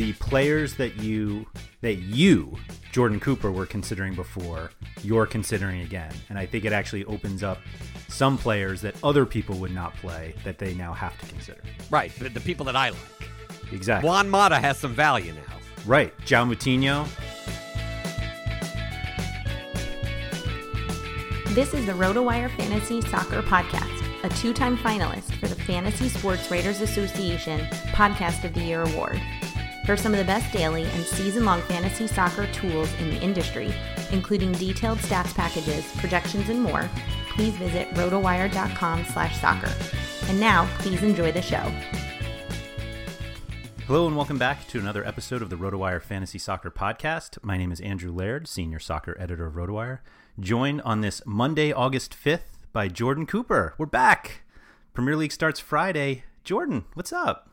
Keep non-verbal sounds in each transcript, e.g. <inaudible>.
The players that you that you Jordan Cooper were considering before, you're considering again. And I think it actually opens up some players that other people would not play that they now have to consider. Right, the, the people that I like. Exactly. Juan Mata has some value now. Right. João Moutinho. This is the RotoWire Fantasy Soccer Podcast, a two time finalist for the Fantasy Sports Writers Association Podcast of the Year Award. For some of the best daily and season long fantasy soccer tools in the industry, including detailed stats packages, projections, and more, please visit rotowire.com slash soccer. And now, please enjoy the show. Hello and welcome back to another episode of the RotoWire Fantasy Soccer Podcast. My name is Andrew Laird, Senior Soccer Editor of RotoWire, joined on this Monday, August 5th by Jordan Cooper. We're back. Premier League starts Friday. Jordan, what's up?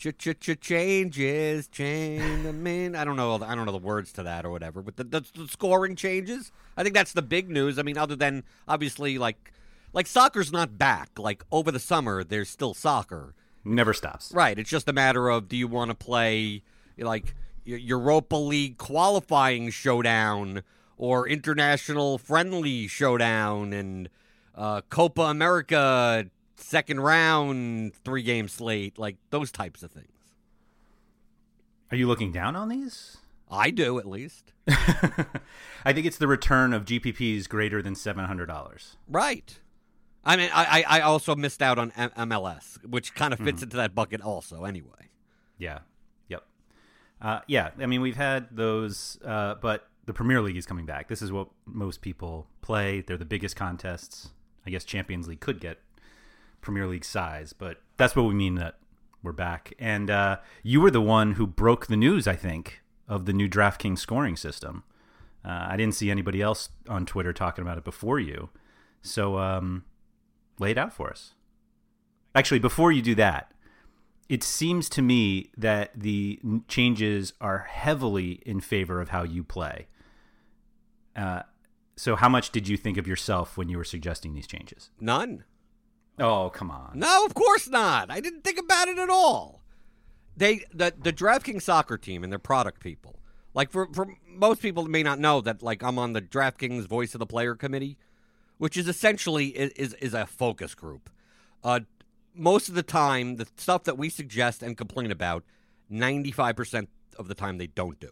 Changes, change. I mean, I don't know. I don't know the words to that or whatever. But the, the, the scoring changes. I think that's the big news. I mean, other than obviously like like soccer's not back. Like over the summer, there's still soccer. Never stops. Right. It's just a matter of do you want to play like Europa League qualifying showdown or international friendly showdown and uh, Copa America second round three game slate, like those types of things. Are you looking down on these? I do, at least. <laughs> I think it's the return of GPPs greater than seven hundred dollars. Right. I mean, I I also missed out on M- MLS, which kind of fits mm-hmm. into that bucket, also. Anyway. Yeah. Yep. Uh, yeah. I mean, we've had those, uh, but the Premier League is coming back. This is what most people play. They're the biggest contests. I guess Champions League could get Premier League size, but that's what we mean that we're back. And uh, you were the one who broke the news, I think, of the new DraftKings scoring system. Uh, I didn't see anybody else on Twitter talking about it before you. So um, lay it out for us. Actually, before you do that, it seems to me that the changes are heavily in favor of how you play. Uh, so, how much did you think of yourself when you were suggesting these changes? None. Oh, come on. No, of course not. I didn't think about it at all. They the the DraftKings soccer team and their product people Like for for most people may not know that like I'm on the DraftKings Voice of the Player Committee, which is essentially is is, is a focus group. Uh, most of the time, the stuff that we suggest and complain about, 95% of the time they don't do.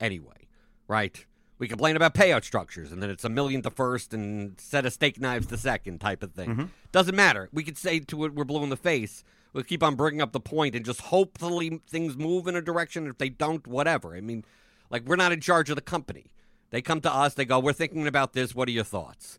Anyway, right? We complain about payout structures, and then it's a million to first and set of steak knives to second type of thing. Mm-hmm. Doesn't matter. We could say to it, we're blue in the face. We'll keep on bringing up the point and just hopefully things move in a direction. If they don't, whatever. I mean, like, we're not in charge of the company. They come to us, they go, We're thinking about this. What are your thoughts?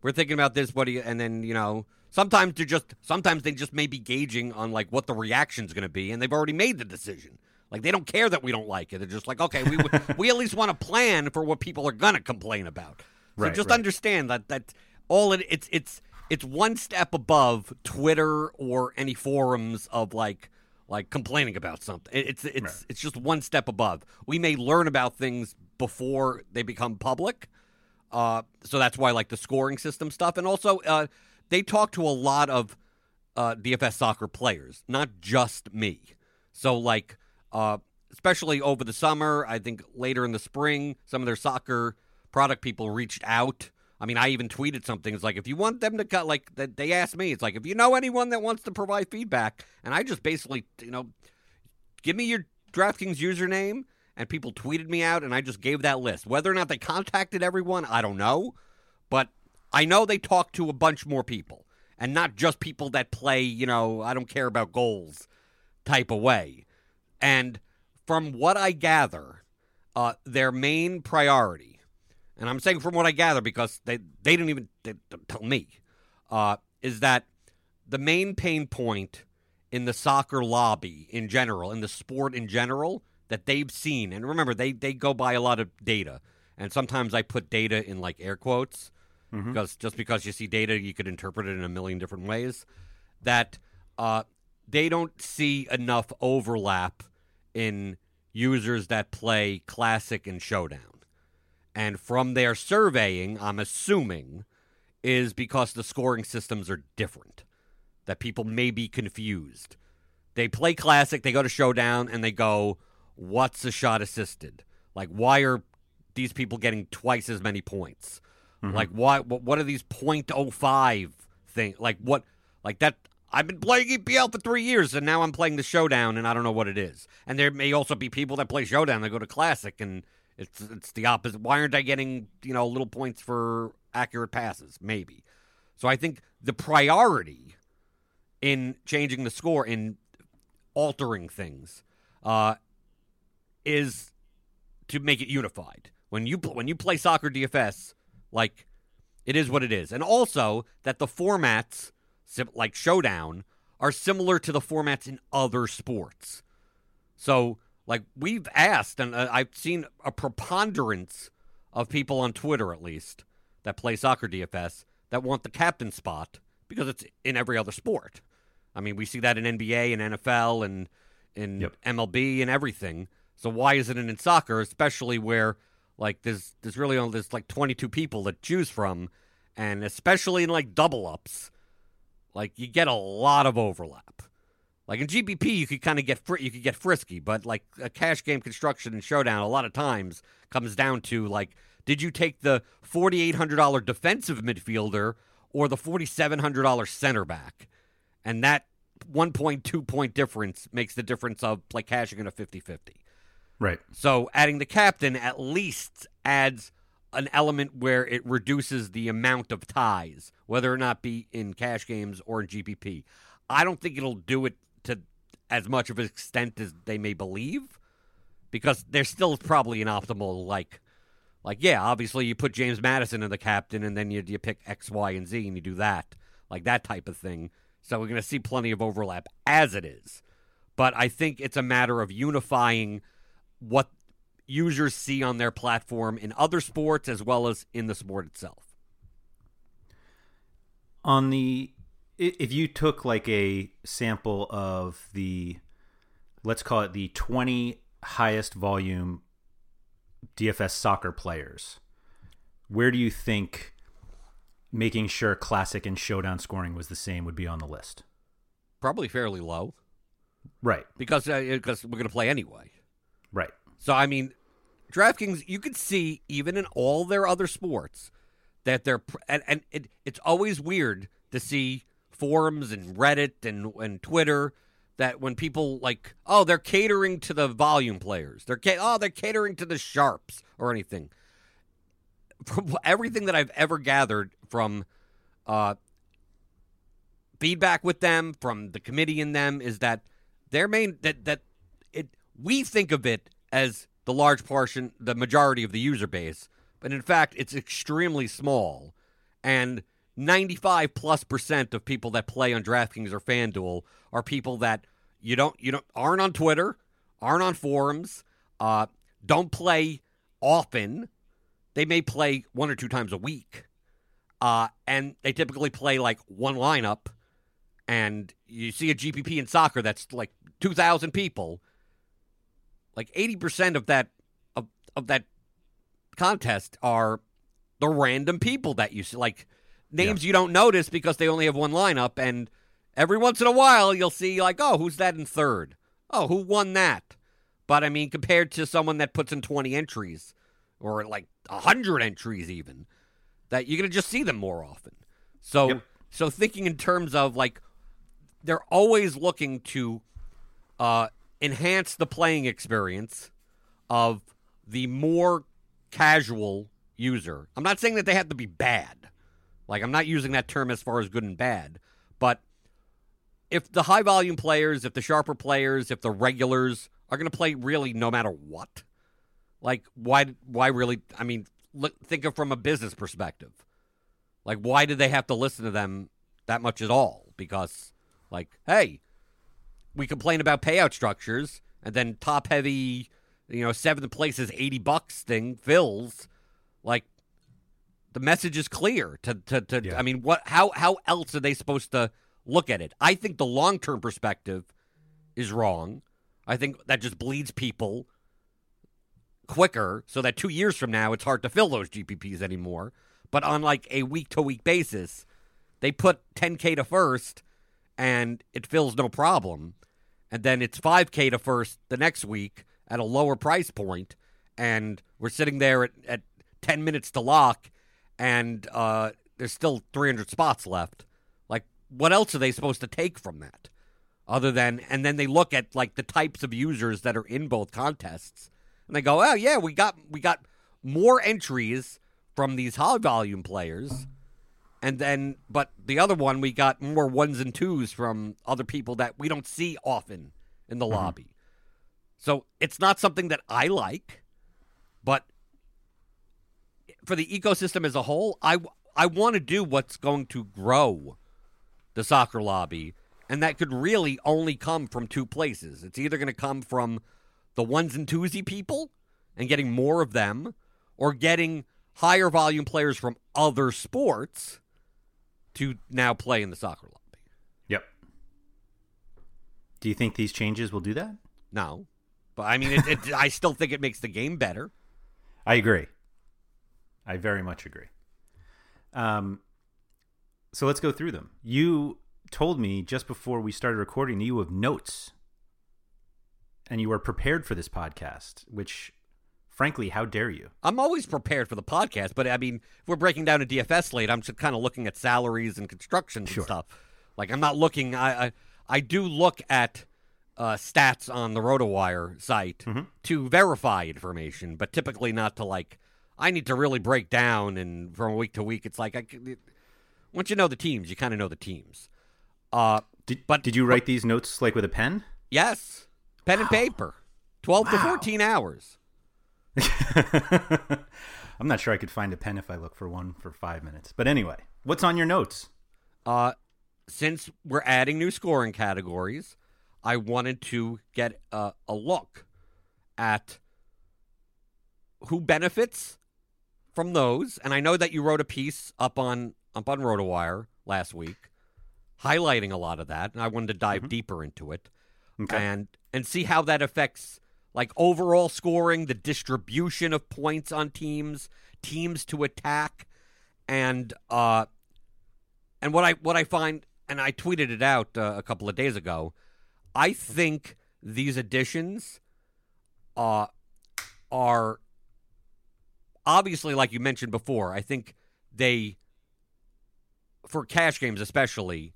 We're thinking about this. What do you, and then, you know, sometimes they're just, sometimes they just may be gauging on like what the reaction's going to be, and they've already made the decision. Like they don't care that we don't like it. They're just like, okay, we we <laughs> at least want to plan for what people are gonna complain about. So Right, just right. understand that that all it it's it's it's one step above Twitter or any forums of like like complaining about something. It- It's it's it's just one step above. We may learn about things before they become public. Uh, so that's why like the scoring system stuff, and also uh, they talk to a lot of uh, DFS soccer players, not just me. So like, uh, especially over the summer, I think later in the spring, some of their soccer product people reached out. I mean, I even tweeted something. It's like if you want them to cut, like they asked me. It's like if you know anyone that wants to provide feedback, and I just basically, you know, give me your DraftKings username. And people tweeted me out, and I just gave that list. Whether or not they contacted everyone, I don't know. But I know they talked to a bunch more people, and not just people that play, you know, I don't care about goals type of way. And from what I gather, uh, their main priority, and I'm saying from what I gather because they, they didn't even they, tell me, uh, is that the main pain point in the soccer lobby in general, in the sport in general, that they've seen, and remember, they, they go by a lot of data. And sometimes I put data in like air quotes because just because you see data, you could interpret it in a million different ways. That uh, they don't see enough overlap in users that play Classic and Showdown. And from their surveying, I'm assuming, is because the scoring systems are different. That people may be confused. They play Classic, they go to Showdown, and they go, What's a shot assisted? Like, why are these people getting twice as many points? Mm-hmm. Like, why? What, what are these .05 thing? Like, what? Like that? I've been playing EPL for three years, and now I'm playing the Showdown, and I don't know what it is. And there may also be people that play Showdown that go to Classic, and it's it's the opposite. Why aren't I getting you know little points for accurate passes? Maybe. So I think the priority in changing the score in altering things uh, is to make it unified. When you when you play soccer DFS, like it is what it is, and also that the formats like Showdown are similar to the formats in other sports. So, like we've asked, and uh, I've seen a preponderance of people on Twitter, at least, that play soccer DFS that want the captain spot because it's in every other sport. I mean, we see that in NBA and NFL and in Yep. MLB and everything. So why isn't it in soccer, especially where like there's there's really only there's like 22 people to choose from, and especially in like double ups, like you get a lot of overlap. Like in GPP, you could kind of get fr- you could get frisky, but like a cash game construction and showdown, a lot of times comes down to like, did you take the forty eight hundred dollar defensive midfielder or the forty seven hundred dollar center back, and that one point two point difference makes the difference of like cashing in a 50-50. Right. So adding the captain at least adds an element where it reduces the amount of ties, whether or not be in cash games or in GPP. I don't think it'll do it to as much of an extent as they may believe, because there's still probably an optimal like, like yeah, obviously you put James Maddison in the captain, and then you you pick X, Y, and Z, and you do that, like that type of thing. So we're going to see plenty of overlap as it is, but I think it's a matter of unifying what users see on their platform in other sports as well as in the sport itself. on the if you took like a sample of the let's call it the 20 highest volume DFS soccer players where do you think making sure classic and showdown scoring was the same would be on the list Probably fairly low right because uh, because we're going to play anyway. right So I mean, DraftKings, you could see even in all their other sports that they're and, and it, it's always weird to see forums and Reddit and and Twitter that when people like oh they're catering to the volume players. They're ca- oh they're catering to the sharps or anything. From everything that I've ever gathered from uh, feedback with them from the committee in them is that their main that that it we think of it as the large portion the majority of the user base but in fact it's extremely small and 95 plus percent of people that play on DraftKings or FanDuel are people that you don't you don't aren't on Twitter, aren't on forums, uh, don't play often. They may play one or two times a week, uh, and they typically play like one lineup. And you see a GPP in soccer that's like 2,000 people. Like 80% of that of, of that contest are the random people that you see, like names you don't notice because they only have one lineup. And every once in a while, you'll see, like, oh, who's that in third? Oh, who won that? But I mean, compared to someone that puts in 20 entries or like 100 entries, even, that you're going to just see them more often. So, Yep. so thinking in terms of like, they're always looking to uh, enhance the playing experience of the more casual user. I'm not saying that they have to be bad. Like I'm not using that term as far as good and bad, but if the high volume players, if the sharper players, if the regulars are going to play really no matter what, like why why really I mean, look, think of from a business perspective. Like why do they have to listen to them that much at all? Because like, hey, we complain about payout structures and then top heavy, you know, seventh place is 80 bucks thing fills like the message is clear to to, to Yeah. I mean what how how else are they supposed to look at it? I think the long-term perspective is wrong. I think that just bleeds people quicker so that 2 years from now it's hard to fill those GPPs anymore. But on like a week to week basis, they put 10k to first and it fills no problem. And then it's 5k to first the next week at a lower price point and we're sitting there at, at 10 minutes to lock and uh, there's still 300 spots left. Like, what else are they supposed to take from that? Other than, and then they look at like the types of users that are in both contests, and they go, "Oh yeah, we got we got more entries from these high volume players, and then but the other one we got more ones and twos from other people that we don't see often in the mm-hmm. lobby." So it's not something that I like, but for the ecosystem as a whole, I I want to do what's going to grow the soccer lobby, and that could really only come from two places. It's either going to come from the ones and twosy people and getting more of them, or getting higher volume players from other sports to now play in the soccer lobby. Yep. Do you think these changes will do that? No, but I mean, it, it, <laughs> I still think it makes the game better. I agree. I very much agree. Um, so let's go through them. You told me just before we started recording that you have notes and you are prepared for this podcast, which, frankly, how dare you? I'm always prepared for the podcast, but I mean, if we're breaking down a DFS slate, I'm just kind of looking at salaries and construction and stuff. Like I'm not looking. I I, I do look at uh, stats on the RotoWire site to verify information, but typically not to like. I need to really break down, and from week to week, it's like I. c- Once you know the teams, you kind of know the teams. Uh, Did, But- did you write these notes like with a pen? yes, pen and paper, twelve to fourteen hours. <laughs> I'm not sure I could find a pen if I look for one for five minutes. But anyway, what's on your notes? Uh, since we're adding new scoring categories, I wanted to get a, a look at who benefits from those. And I know that you wrote a piece up on up on RotoWire last week, highlighting a lot of that, and I wanted to dive deeper into it Okay. and and see how that affects like overall scoring, the distribution of points on teams, teams to attack, and uh, and what I what I find, and I tweeted it out uh, a couple of days ago. I think these additions uh, are obviously, like you mentioned before, I think they, for cash games especially,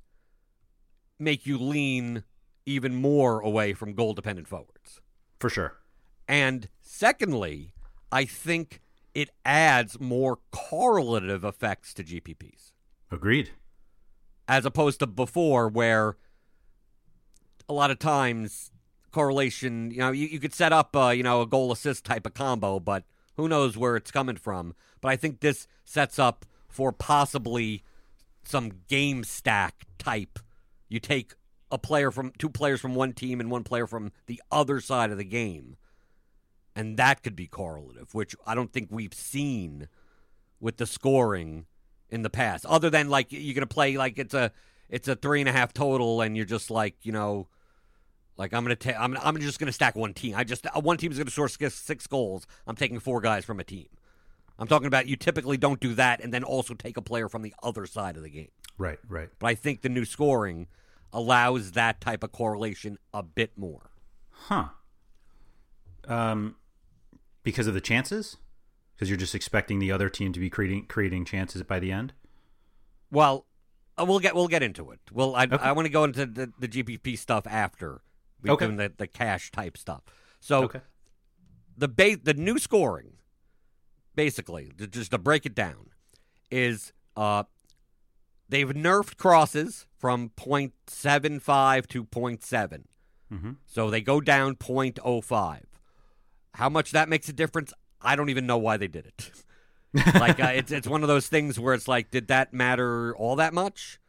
make you lean even more away from goal dependent forwards. For sure. And secondly, I think it adds more correlative effects to GPPs Agreed. as opposed to before where a lot of times correlation, you know, you, you could set up, uh, you know, a goal assist type of combo, but who knows where it's coming from. But I think this sets up for possibly some game stack type. You take a player from two players from one team and one player from the other side of the game. And that could be correlative, which I don't think we've seen with the scoring in the past. Other than like you're gonna play like it's a it's a three and a half total, and you're just like you know, like I'm gonna take I'm I'm just gonna stack one team. I just uh, one team is gonna score six, six goals. I'm taking four guys from a team. I'm talking about you typically don't do that, and then also take a player from the other side of the game. Right, right. But I think the new scoring allows that type of correlation a bit more. Huh. Um, because of the chances? Because you're just expecting the other team to be creating creating chances by the end. Well, uh, we'll get we'll get into it. Well, I Okay. I want to go into the, the GPP stuff after we Okay. the the cash type stuff. So okay. the ba- the new scoring, basically, to- just to break it down, is uh they've nerfed crosses from 0.75 to 0.7. Mhm. So they go down 0.05. How much that makes a difference, I don't even know why they did it. <laughs> like uh, it's it's one of those things where it's like, did that matter all that much?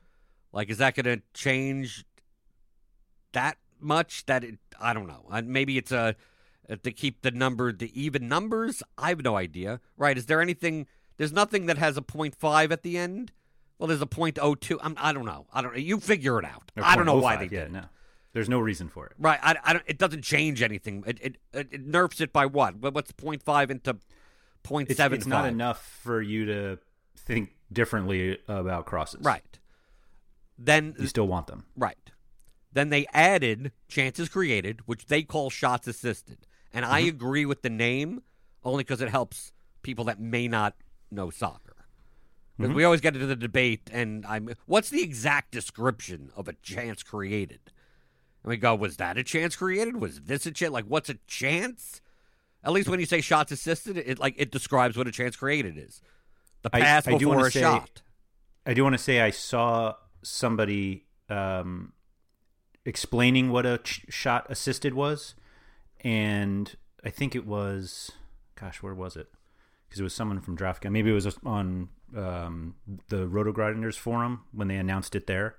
Like, is that going to change that much? That it, I don't know. Uh, maybe it's a uh, to keep the number the even numbers. I have no idea. Right? Is there anything? There's nothing that has a 0.5 at the end. Well, there's a 0.02. I'm, I don't know. I don't. You figure it out. I don't know why they oh did. Yeah, it. no. There's no reason for it. Right. I, I don't, it doesn't change anything. It, it it it nerfs it by what? What- What's 0.5 into 0.75? It's, it's not enough for you to think differently about crosses. Right. Then You still want them. right. Then they added chances created, which they call shots assisted. And I mm-hmm. agree with the name only because it helps people that may not know soccer. Because we always get into the debate, and I'm what's the exact description of a chance created? And we go, was that a chance created? Was this a chance? Like, what's a chance? At least when you say shots assisted, it like it describes what a chance created is. The I- pass I do before a say- shot. I do want to say I saw somebody um, explaining what a ch- shot assisted was, and I think it was, gosh, where was it? Because it was someone from DraftKings. Maybe it was on um, the Rotogrinders forum when they announced it there.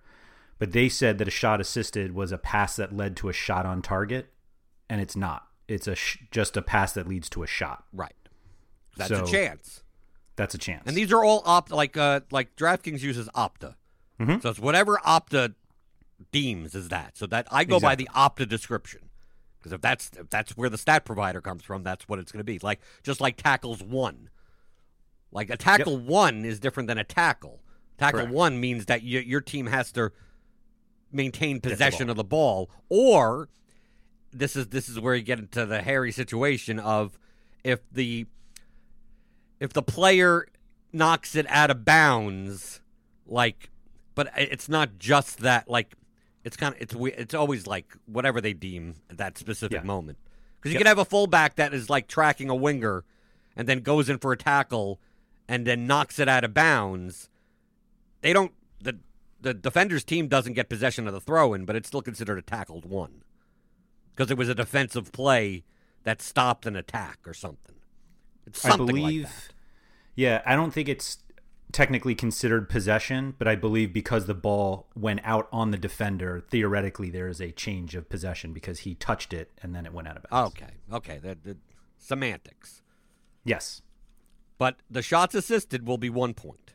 But they said that a shot assisted was a pass that led to a shot on target, and it's not. It's a sh- just a pass that leads to a shot. Right. That's So- a chance. That's a chance. And these are all opt like uh like DraftKings uses Opta. Mhm. So it's whatever Opta deems is that. So that I go by the Opta description. Because if that's if that's where the stat provider comes from, that's what it's going to be. Like just like tackles won. Like a tackle won is different than a tackle. Tackle Correct. won means that your your team has to maintain possession ball. of the ball, or this is this is where you get into the hairy situation of if the if the player knocks it out of bounds, like, but it's not just that. Like, it's kind of it's it's always like whatever they deem at that specific Yeah. moment. Because you Yep. could have a fullback that is like tracking a winger, and then goes in for a tackle, and then knocks it out of bounds. They don't the the defender's team doesn't get possession of the throw in, but it's still considered a tackled one because it was a defensive play that stopped an attack or something. It's something I believe. like that. Yeah, I don't think it's technically considered possession, but I believe because the ball went out on the defender, theoretically there is a change of possession because he touched it and then it went out of bounds. Okay, okay, the, the semantics. Yes. But the shots assisted will be one point.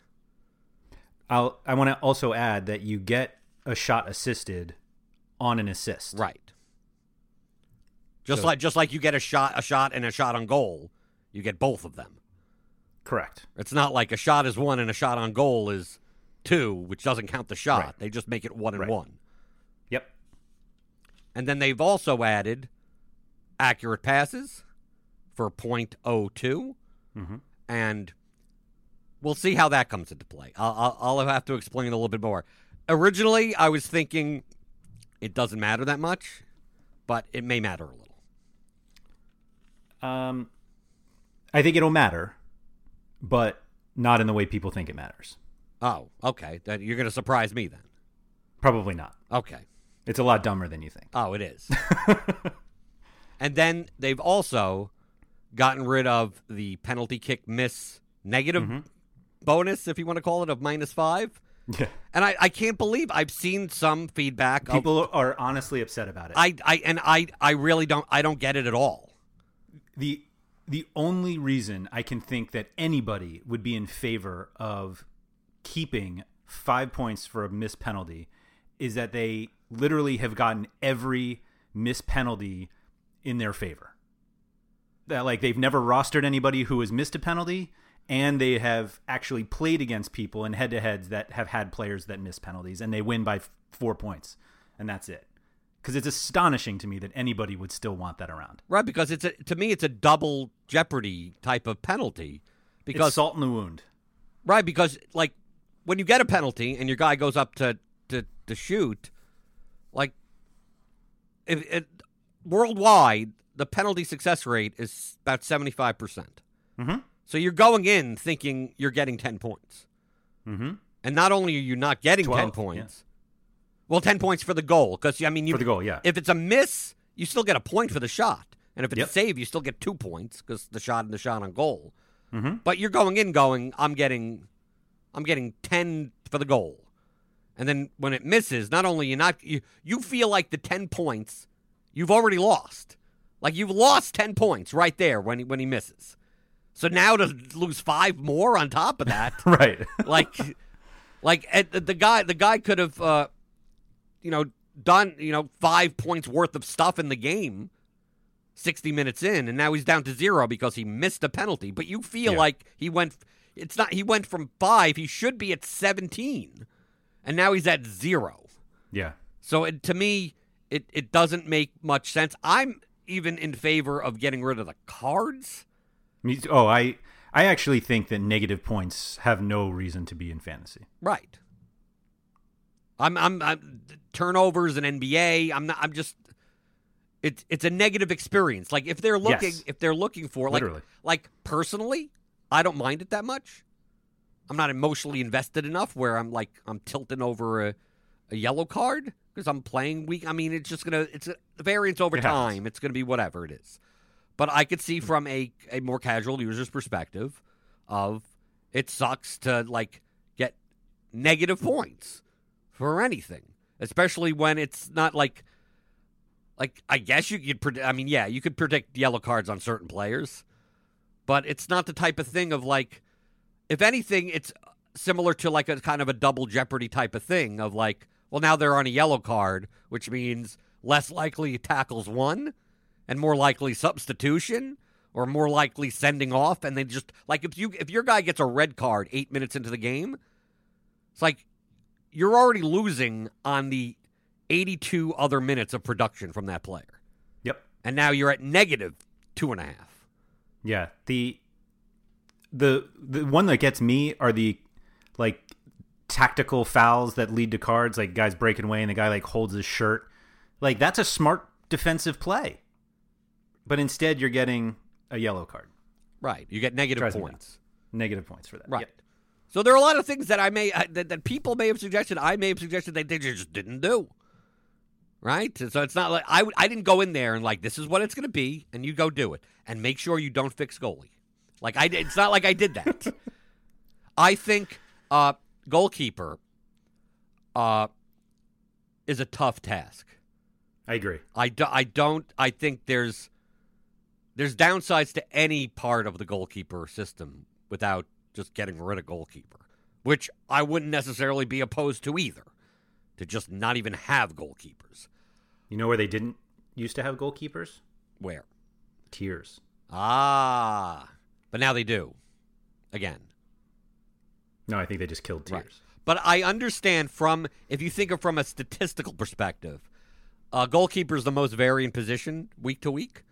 I'll I want to also add that you get a shot assisted on an assist. Right. Just So- like just like you get a shot a shot and a shot on goal, you get both of them. Correct. It's not like a shot is one and a shot on goal is two, which doesn't count the shot. Right. They just make it one and Right. one. Yep. And then they've also added accurate passes for .02 Mhm. And we'll see how that comes into play. I'll, I'll, I'll have to explain a little bit more. Originally, I was thinking it doesn't matter that much, but it may matter a little. Um, I think it'll matter, but not in the way people think it matters. Oh, okay. Then you're going to surprise me then. Probably not. Okay. It's a lot dumber than you think. Oh, it is. <laughs> and then they've also gotten rid of the penalty kick miss negative Mm-hmm. bonus, if you want to call it, of minus five. Yeah. And I, I can't believe I've seen some feedback. of- People are honestly upset about it. I, I and I I really don't I don't get it at all. the the only reason I can think that anybody would be in favor of keeping five points for a missed penalty is that they literally have gotten every missed penalty in their favor. That like they've never rostered anybody who has missed a penalty, and they have actually played against people in head to heads that have had players that miss penalties, and they win by f- four points, and that's it. Because it's astonishing to me that anybody would still want that around. Right, because it's a to me it's a double jeopardy type of penalty. Because it's salt in the wound. Right, because like when you get a penalty and your guy goes up to to, to shoot, like if it, worldwide the penalty success rate is about seventy five percent. Mm-hmm. So you're going in thinking you're getting ten points, Mm-hmm. and not only are you not getting ten 12, points, well, ten points for the goal because I mean, you, For the goal, yeah. If it's a miss, you still get a point for the shot, and if it's Yep. a save, you still get two points because the shot and the shot on goal. Mm-hmm. But you're going in going, I'm getting I'm getting 10 for the goal. And then when it misses, not only you not you you feel like the 10 points you've already lost. Like you've lost 10 points right there when he, when he misses. So now to lose 5 more on top of that, <laughs> Right. like like at the the guy the guy could have uh you know done, you know, 5 points worth of stuff in the game 60 minutes in and now he's down to 0 because he missed a penalty. But you feel Yeah. like he went it's not he went from 5, he should be at 17. And now he's at 0. yeah. So it, to me it it doesn't make much sense. I'm even in favor of getting rid of the cards. Me, oh, I I actually think that negative points have no reason to be in fantasy. Right. I'm, I'm, I'm turnovers in NBA. I'm not. I'm just. It's it's a negative experience. Like if they're looking, Yes. if they're looking for like Literally. like personally, I don't mind it that much. I'm not emotionally invested enough where I'm like I'm tilting over a, a yellow card because I'm playing weak. I mean, it's just gonna it's a variance over It time. It's gonna be whatever it is. But I could see hmm. from a a more casual user's perspective of it sucks to like get negative points for anything, especially when it's not like like I guess you could predict. I mean, yeah, you could predict yellow cards on certain players, but it's not the type of thing of like, if anything, it's similar to like a kind of a double jeopardy type of thing of like, well, now they're on a yellow card, which means less likely tackles won, and more likely substitution. Or more likely sending off, and they just like if you if your guy gets a red card eight minutes into the game, it's like you're already losing on the 82 other minutes of production from that player. Yep. And now you're at negative two and a half. Yeah. The the the one that gets me are the like tactical fouls that lead to cards, like guys breaking away and the guy like holds his shirt. Like that's a smart defensive play. But instead you're getting a yellow card. Right. You get negative points. Negative points for that. Right. Yep. So there are a lot of things that I may uh, that, that people may have suggested, I may have suggested that they just didn't do. Right? So it's not like I I didn't go in there and like this is what it's going to be and you go do it and make sure you don't fix goalie. Like I it's not like I did that. <laughs> I think uh goalkeeper uh is a tough task. I agree. I, do, I don't I think there's there's downsides to any part of the goalkeeper system without just getting rid of goalkeeper, which I wouldn't necessarily be opposed to either. To just not even have goalkeepers. You know where they didn't used to have goalkeepers? Where? Tiers. Ah. But now they do. Again. No, I think they just killed Tiers. Right. But I understand from if you think of from a statistical perspective, uh, goalkeeper is the most varying position week to week.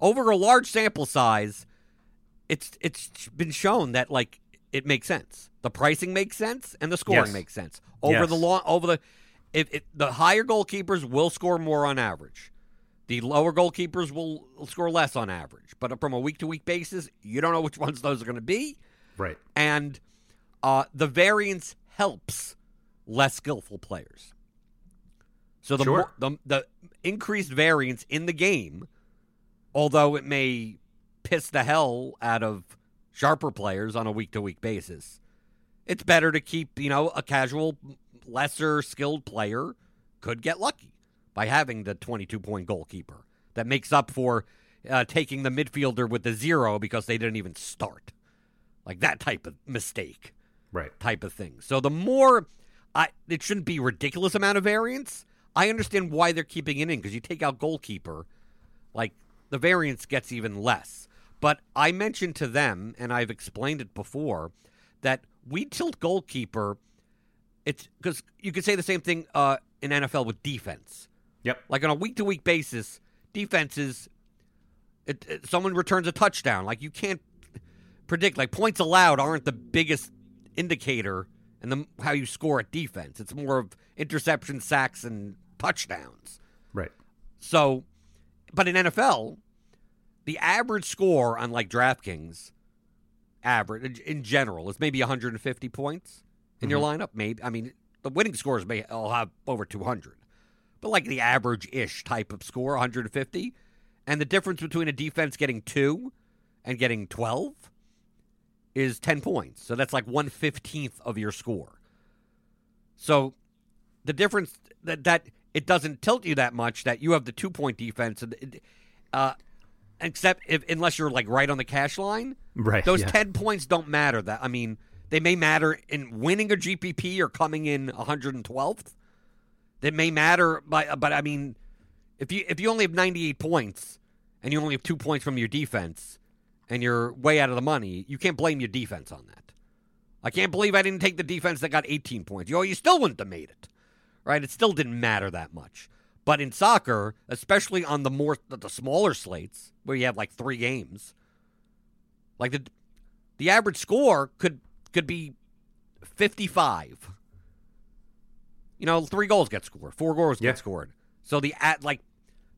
Over a large sample size, it's it's been shown that like it makes sense. The pricing makes sense and the scoring Yes. makes sense over Yes. the long over the if it, the higher goalkeepers will score more on average. The lower goalkeepers will score less on average. But from a week to week basis, you don't know which ones those are going to be, Right. and uh, the variance helps less skillful players. So the, Sure. more, the the increased variance in the game, although it may piss the hell out of sharper players on a week to week basis, it's better to keep you know a casual, lesser skilled player could get lucky by having the 22 point goalkeeper that makes up for uh, taking the midfielder with the zero because they didn't even start, like that type of mistake Right. type of thing. So the more I it shouldn't be ridiculous amount of variance. I understand why they're keeping it in because you take out goalkeeper, like the variance gets even less. But I mentioned to them, and I've explained it before, that we tilt goalkeeper. It's because you could say the same thing uh, in NFL with defense. Yep. Like on a week to week basis, defenses, it, it- someone returns a touchdown. Like you can't predict. Like points allowed aren't the biggest indicator and the how you score at defense. It's more of interception, sacks, and touchdowns. Right. So, but in NFL, the average score on like DraftKings, average in general is maybe 150 points in your mm-hmm. lineup. Maybe I mean the winning scores may all have over 200, but like the average ish type of score, 150, and the difference between a defense getting two and getting 12 is 10 points. So that's like one fifteenth of your score. So the difference that that it doesn't tilt you that much that you have the two point defense and uh except if unless you're like right on the cash line Right. those yeah. 10 points don't matter that i mean they may matter in winning a gpp or coming in 112th they may matter by but i mean if you if you only have 98 points and you only have two points from your defense and you're way out of the money, you can't blame your defense on that. I can't believe I didn't take the defense that got 18 points. You, oh, you still wouldn't have made it, right? It still didn't matter that much. But in soccer, especially on the more the smaller slates where you have like three games, like the the average score could could be 55. You know, three goals get scored, four goals yeah. get scored. So the at like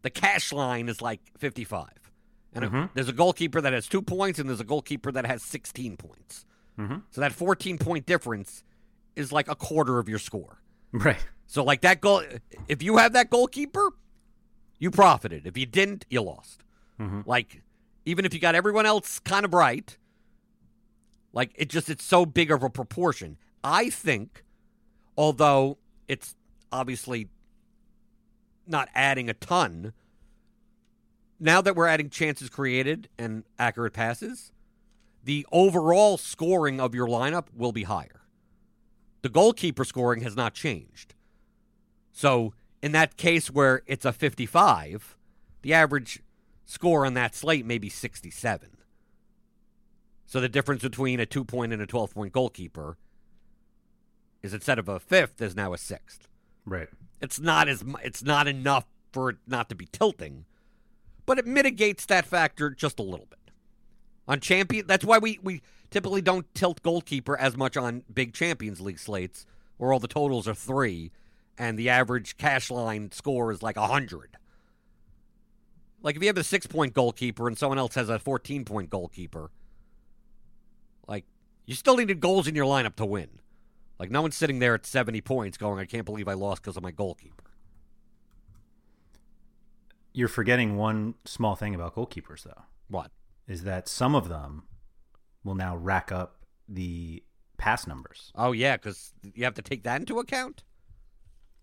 the cash line is like 55. And mm-hmm. a, there's a goalkeeper that has two points, and there's a goalkeeper that has 16 points. Mm-hmm. So that 14 point difference is like a quarter of your score. Right. So, like that goal, if you have that goalkeeper, you profited. If you didn't, you lost. Mm-hmm. Like, even if you got everyone else kind of right, like it just, it's so big of a proportion. I think, although it's obviously not adding a ton, now that we're adding chances created and accurate passes, the overall scoring of your lineup will be higher. The goalkeeper scoring has not changed. So, in that case where it's a 55, the average score on that slate may be 67. So, the difference between a two point and a 12 point goalkeeper is instead of a fifth, is now a sixth. Right. It's not as it's not enough for it not to be tilting, but it mitigates that factor just a little bit. On champion, that's why we we typically don't tilt goalkeeper as much on big Champions League slates where all the totals are three, and the average cash line score is like a hundred. Like if you have a six point goalkeeper and someone else has a fourteen point goalkeeper, like you still needed goals in your lineup to win. Like no one's sitting there at seventy points going, I can't believe I lost because of my goalkeeper. You're forgetting one small thing about goalkeepers, though, What? is that some of them will now rack up the pass numbers. Oh yeah, because you have to take that into account.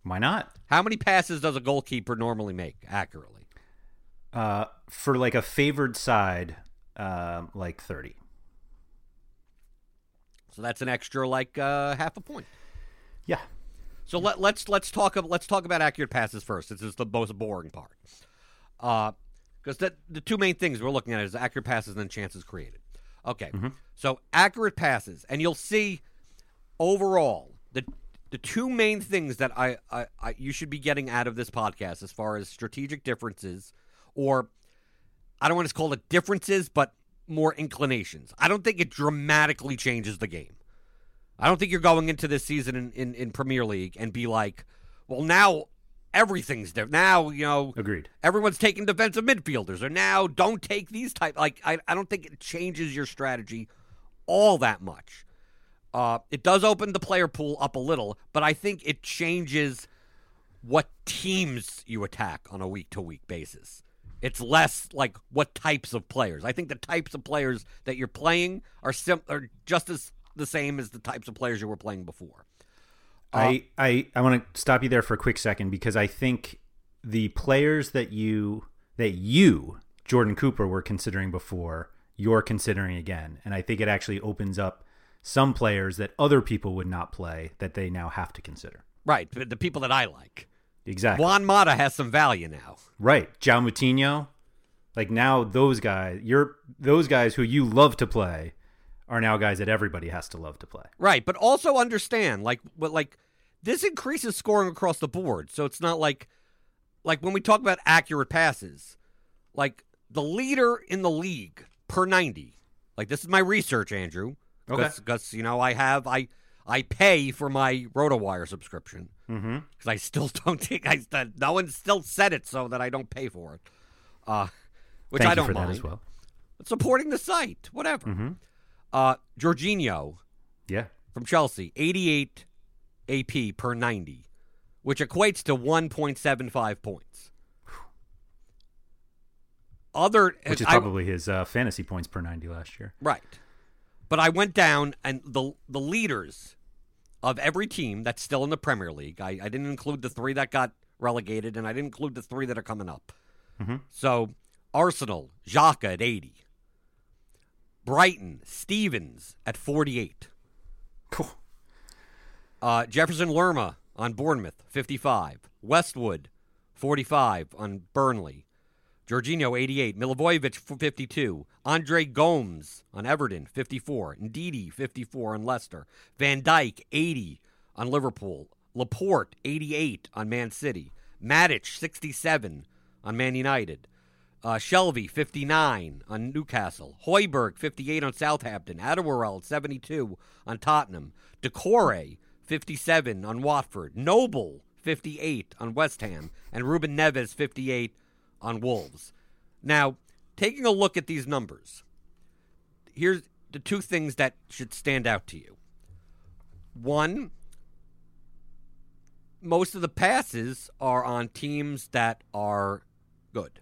Why not? How many passes does a goalkeeper normally make accurately? Uh, for like a favored side, uh, like 30. So that's an extra like uh, half a point. Yeah. So let, let's let's talk let's talk about accurate passes first. This is the most boring part. Uh, because the the two main things we're looking at is accurate passes and then chances created. Okay, mm-hmm. so accurate passes, and you'll see overall the the two main things that I, I, I you should be getting out of this podcast as far as strategic differences, or I don't want to call it differences, but more inclinations. I don't think it dramatically changes the game. I don't think you're going into this season in, in, in Premier League and be like, well, now everything's different. Now, you know, Agreed. everyone's taking defensive midfielders, or now don't take these type. Like, I, I don't think it changes your strategy all that much. Uh, it does open the player pool up a little, but I think it changes what teams you attack on a week to week basis. It's less like what types of players. I think the types of players that you're playing are sim- are just as the same as the types of players you were playing before. Uh, I I, I want to stop you there for a quick second because I think the players that you that you Jordan Cooper were considering before you're considering again, and I think it actually opens up some players that other people would not play that they now have to consider. Right, the the people that I like. Exactly. Juan Mata has some value now. Right. João Moutinho. Like now those guys you're those guys who you love to play are now guys that everybody has to love to play. Right, but also understand like what like this increases scoring across the board. So it's not like like when we talk about accurate passes, like the leader in the league per 90. Like this is my research, Andrew. Okay. Because you know I have I I pay for my RotoWire subscription Mm-hmm. because I still <laughs> don't think I no one still said it so that I don't pay for it. Uh, which Thank I you don't for mind. that as well. But supporting the site, whatever. Mm-hmm. Uh, Jorginho Yeah. from Chelsea, 88 AP per 90, which equates to 1.75 points. Other Which is I- probably his uh, fantasy points per 90 last year. right. But I went down and the the leaders of every team that's still in the Premier League. I, I didn't include the three that got relegated, and I didn't include the three that are coming up. Mhm. So Arsenal, Xhaka at 80. Brighton, Stephens at 48. Cool. Uh, Jefferson Lerma on Bournemouth, 55. Westwood, 45 on Burnley. Jorginho, 88. Milivojevic, 52. Andre Gomes on Everton, 54. Ndidi, 54 on Leicester. Van Dijk, 80 on Liverpool. Laporte, 88 on Man City. Matic, 67 on Man United. Uh, Shelvey, 59 on Newcastle. Højbjerg, 58 on Southampton. Alderweireld, 72 on Tottenham. Doucoure, 57 on Watford. Noble, 58 on West Ham. And Ruben Neves, 58 on Wolves. Now, taking a look at these numbers, here's the two things that should stand out to you. One, most of the passes are on teams that are good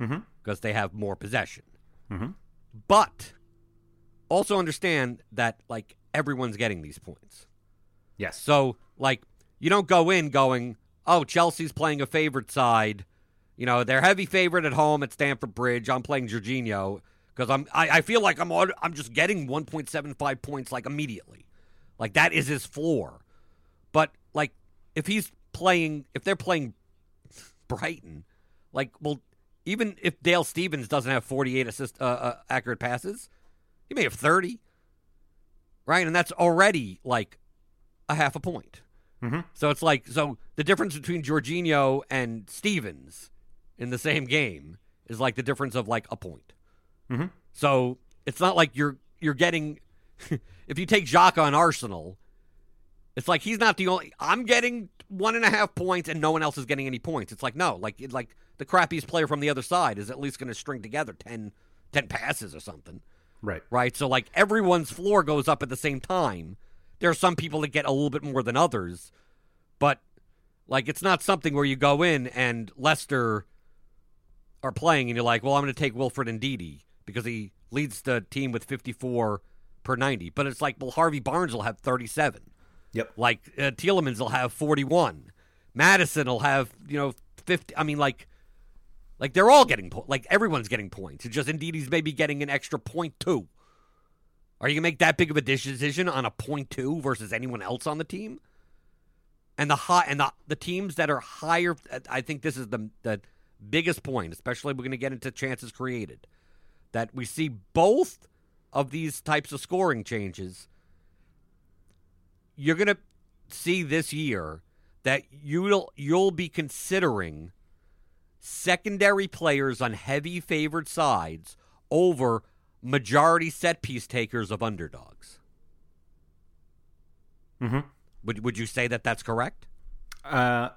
Mhm. because they have more possession. Mhm. But also understand that like everyone's getting these points. Yes. So like you don't go in going, "Oh, Chelsea's playing a favorite side. You know, they're heavy favorite at home at Stamford Bridge. I'm playing Jorginho because I'm I, I feel like I'm I'm just getting 1.75 points like immediately. Like that is his floor. But like if he's playing if they're playing Brighton, like well even if Dale Stephens doesn't have 48 assist uh, uh, accurate passes, he may have 30. Right? And that's already like a half a point. Mhm. So it's like so the difference between Jorginho and Stephens in the same game is like the difference of like a point. Mhm. So it's not like you're you're getting <laughs> if you take Xhaka on Arsenal, it's like he's not the only. I'm getting one and a half points, and no one else is getting any points. It's like no, like like the crappiest player from the other side is at least going to string together 10, 10 passes or something Right. right? So like everyone's floor goes up at the same time. There are some people that get a little bit more than others, but like it's not something where you go in and Leicester are playing and you're like, well, I'm going to take Wilfred Ndidi because he leads the team with 54 per 90. But it's like, well, Harvey Barnes will have 37. Yep. Like uh, Tielemans will have 41. Maddison will have, you know, 50. I mean, like, like they're all getting po- like everyone's getting points. It's just Ndidi's maybe getting an extra point two. Are you gonna make that big of a decision on a point two versus anyone else on the team? And the high and the the teams that are higher, I think this is the the biggest point. Especially we're gonna get into chances created. That we see both of these types of scoring changes. You're gonna see this year that you'll you'll be considering secondary players on heavy favored sides over majority set piece takers of underdogs. Mm-hmm. Would would you say that that's correct? Uh,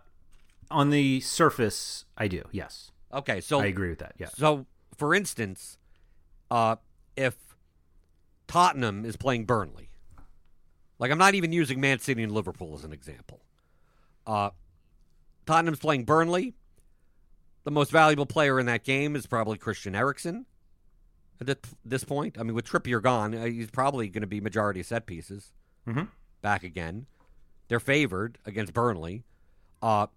on the surface, I do. Yes, Okay, so I agree with that. Yeah. So, for instance, uh, if Tottenham is playing Burnley, like I'm not even using Man City and Liverpool as an example. Uh, Tottenham's playing Burnley. The most valuable player in that game is probably Christian Eriksen. At this- point, I mean, with Trippier gone, uh, he's probably going to be majority of set pieces. Mm-hmm. Back again, they're favored against Burnley. Uh,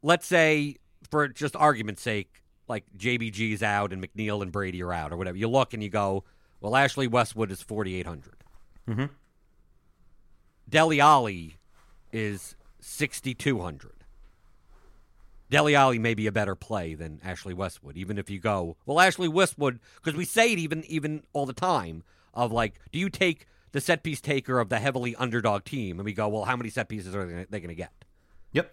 let's say, for just argument's sake, like JBG's out and McNeil and Brady are out or whatever. You look and you go, well, Ashley Westwood is 4,800. Mhm. Dele Alli is 6,200. Dele Alli may be a better play than Ashley Westwood, even if you go, well, Ashley Westwood, because we say it even even all the time of like, do you take the set piece taker of the heavily underdog team? And we go, well, how many set pieces are they, they going to get? Yep.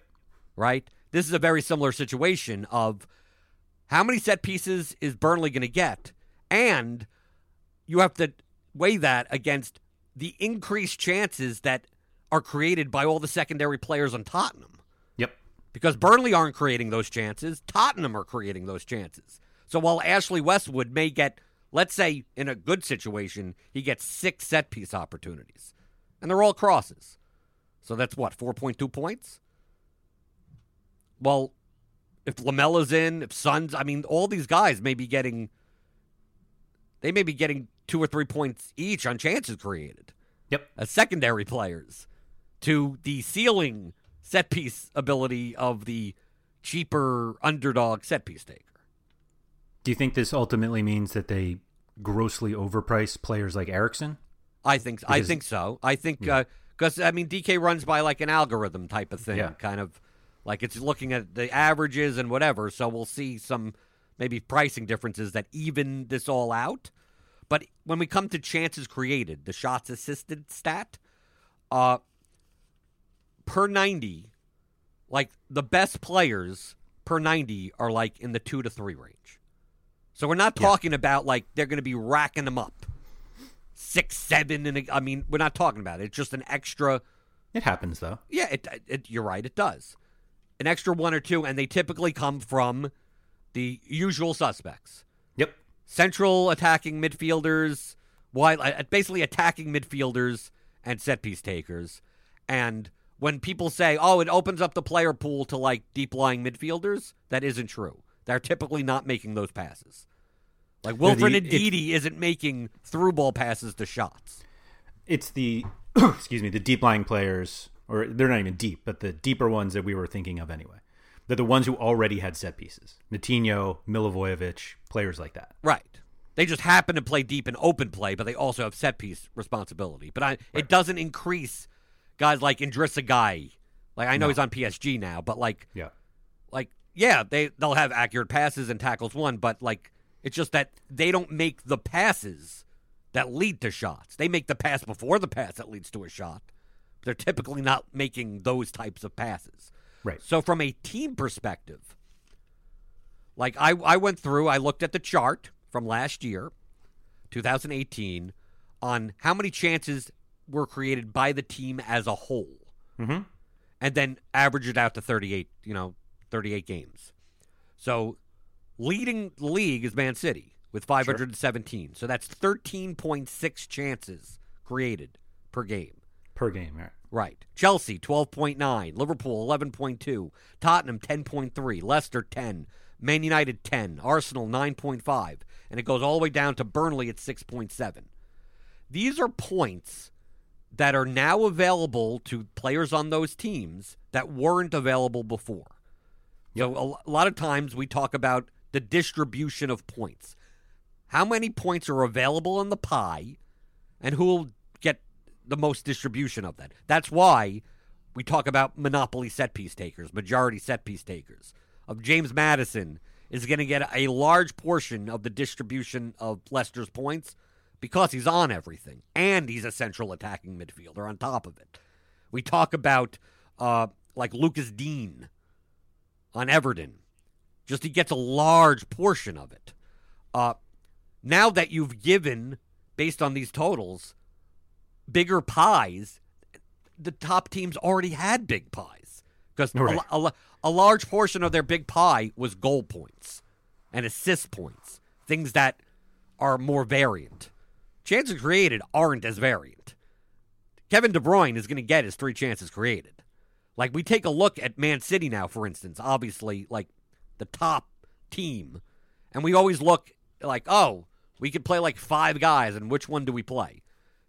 right? This is a very similar situation of how many set pieces is Burnley going to get, and you have to weigh that against the increased chances that are created by all the secondary players on Tottenham. Because Burnley aren't creating those chances, Tottenham are creating those chances. So while Ashley Westwood may get, let's say, in a good situation, he gets six set piece opportunities, and they're all crosses. So that's what, 4.2 points? Well, if Lamela's in, if Son's, I mean, all these guys may be getting, they may be getting two or three points each on chances created Yep. as secondary players to the ceiling set piece ability of the cheaper underdog set piece taker. Do you think this ultimately means that they grossly overprice players like Eriksen? I think I think so. I think because I mean DK runs by like an algorithm type of thing, Yeah. kind of like it's looking at the averages and whatever. So we'll see some maybe pricing differences that even this all out. But when we come to chances created, the shots assisted stat, uh, per ninety, like the best players per ninety are like in the two to three range. So we're not Yeah. talking about like they're going to be racking them up six, seven, and I mean, we're not talking about it. It's just an extra. It happens though. Yeah, it, it, you're right. It does an extra one or two, and they typically come from the usual suspects: Yep. central attacking midfielders, wide, uh, basically attacking midfielders and set piece takers. And when people say, "Oh, it opens up the player pool to like deep lying midfielders," that isn't true. They're typically not making those passes. Like Wilfred the- Ndidi isn't making through ball passes to shots. It's the <coughs> excuse me, the deep lying players, or they're not even deep, but the deeper ones that we were thinking of anyway. They're the ones who already had set pieces. Moutinho, Milivojevic, players like that. Right. They just happen to play deep in open play, but they also have set piece responsibility. But I, it doesn't increase guys like Idrissa Gueye. Like I know he's on PSG now, but like Yeah. like yeah, they they'll have accurate passes and tackles won, but like it's just that they don't make the passes that lead to shots. They make the pass before the pass that leads to a shot. They're typically not making those types of passes. Right. So from a team perspective, like I, I went through, I looked at the chart from last year, 2018, on how many chances were created by the team as a whole, Mhm. and then average it out to 38, you know, 38 games. So leading the league is Man City with 517. So that's 13.6 chances created per game. Per game, right. Right. Chelsea, 12.9. Liverpool, 11.2. Tottenham, 10.3. Leicester, 10. Man United, 10. Arsenal, 9.5. And it goes all the way down to Burnley at 6.7. These are points that are now available to players on those teams that weren't available before. So a, a lot of times we talk about the distribution of points. How many points are available in the pie and who will get the most distribution of that. That's why we talk about monopoly set piece takers, majority set piece takers. Of James Maddison is going to get a large portion of the distribution of Leicester's points because he's on everything and he's a central attacking midfielder on top of it. We talk about uh, like Lucas Digne on Everton. Just he gets a large portion of it. Uh, now that you've given, based on these totals, bigger pies, the top teams already had big pies because Right. a, a, a large portion of their big pie was goal points and assist points, things that are more variant. Chances created aren't as variant. Kevin De Bruyne is going to get his three chances created. Like we take a look at Man City now, for instance, obviously like the top team, and we always look like, oh, we could play like five guys, and which one do we play?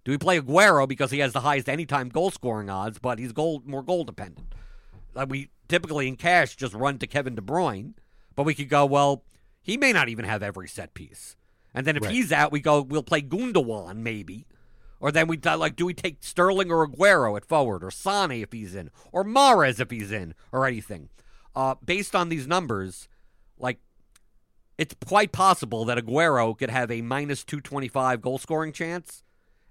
Do we play Aguero because he has the highest anytime goal scoring odds, but he's goal more goal dependent? Like we typically in cash just run to Kevin De Bruyne, but we could go, well, he may not even have every set piece. And then if Right. he's out, we go, we'll play Gundogan maybe. Or then we like, do we take Sterling or Aguero at forward, or Sane if he's in, or Mahrez if he's in, or anything? Uh, based on these numbers, like it's quite possible that Aguero could have a minus two twenty five goal scoring chance,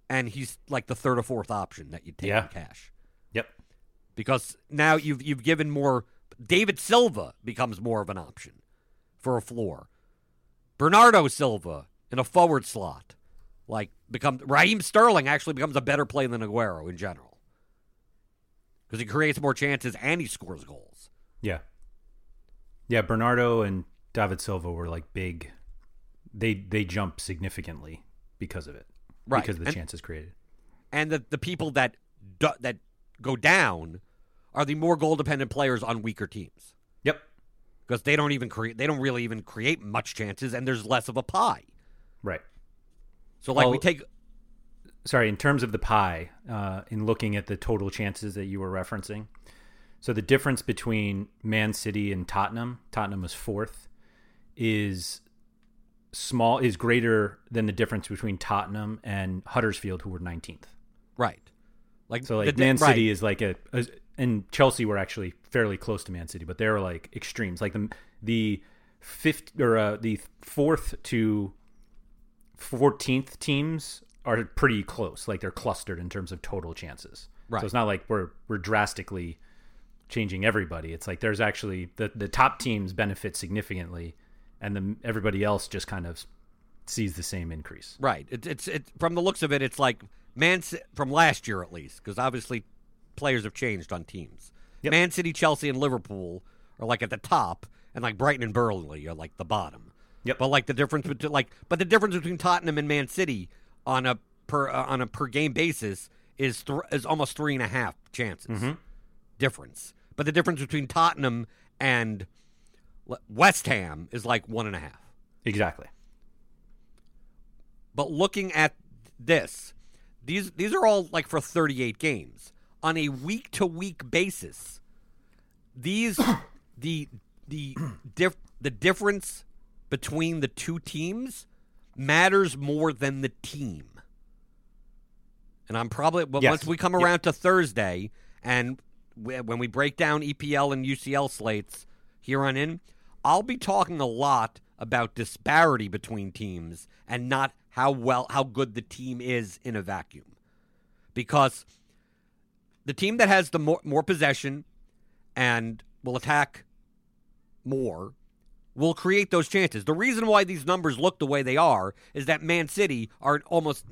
and he's like the third or fourth option that you take Yeah. in cash Yep. because now you've you've given more. David Silva becomes more of an option for a floor. Bernardo Silva in a forward slot, like become Raheem Sterling actually becomes a better play than Aguero in general because he creates more chances and he scores goals. Yeah. Yeah, Bernardo and David Silva were like big. They they jump significantly because of it. Right. Because of the And- chances created. And the the people that do, that go down are the more goal dependent players on weaker teams Yep. because they don't even create they don't really even create much chances and there's less of a pie. Right. So like we take sorry, in terms of the pie, uh, in looking at the total chances that you were referencing, so the difference between Man City and Tottenham, Tottenham was fourth, is small is greater than the difference between Tottenham and Huddersfield, who were nineteenth. right. Like So like the Man right. City is like a, a and Chelsea were actually fairly close to Man City, but they were like extremes. Like the the fifth or uh, the fourth to fourteenth teams are pretty close. Like they're clustered in terms of total chances. Right. So it's not like we're we're drastically changing everybody. It's like there's actually the the top teams benefit significantly, and then everybody else just kind of sees the same increase. Right. It, it's it from the looks of it, it's like Man from last year at least, because obviously players have changed on teams. Yep. Man City, Chelsea, and Liverpool are like at the top, and like Brighton and Burnley are like the bottom. Yep. But like the difference between like, but the difference between Tottenham and Man City on a per uh, on a per game basis is th- is almost three and a half chances difference. But the difference between Tottenham and West Ham is like one and a half. Exactly. But looking at this, these these are all like for 38 games on a week to week basis. These <coughs> the the diff, the difference between the two teams matters more than the team. And I'm probably well, Yes. once we come Yep. around to Thursday and we, when we break down EPL and UCL slates here on in, I'll be talking a lot about disparity between teams and not how well how good the team is in a vacuum. Because the team that has the more, more possession and will attack more will create those chances. The reason why these numbers look the way they are is that Man City are almost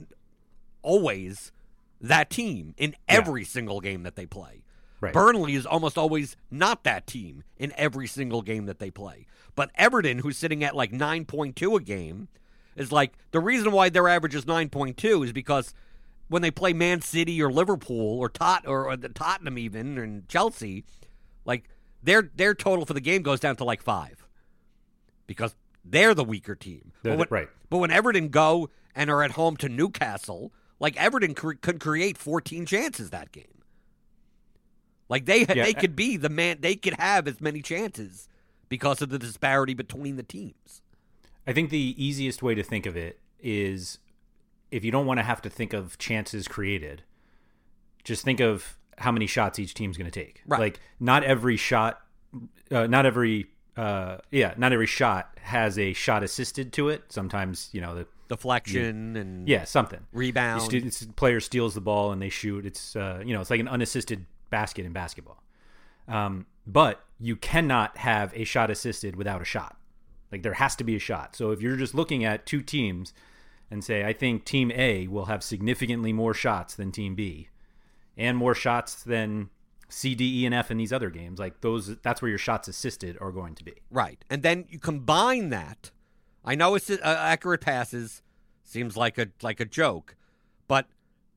always that team in every single game that they play. Right. Burnley is almost always not that team in every single game that they play. But Everton, who's sitting at like 9.2 a game, is like the reason why their average is 9.2 is because when they play Man City or Liverpool or Tot or, or the Tottenham even and Chelsea, like their their total for the game goes down to like five because they're the weaker team. But when, right. But when Everton go and are at home to Newcastle, like Everton cre- could create 14 chances that game. Like they Yeah, they could be the man. They could have as many chances because of the disparity between the teams. I think the easiest way to think of it is if you don't want to have to think of chances created, just think of how many shots each team's going to take. Right. Like not every shot, uh, not every, uh, yeah, not every shot has a shot assisted to it. Sometimes you know the Deflection and yeah something rebound. You it's- player steals the ball and they shoot. It's uh, you know it's like an unassisted basket in basketball. Um, but you cannot have a shot assisted without a shot. Like there has to be a shot. So if you're just looking at two teams and say, I think team A will have significantly more shots than team B and more shots than C, D, E, and F in these other games, like those, that's where your shots assisted are going to be. Right. And then you combine that. I know it's uh, accurate passes seems like a like a joke, but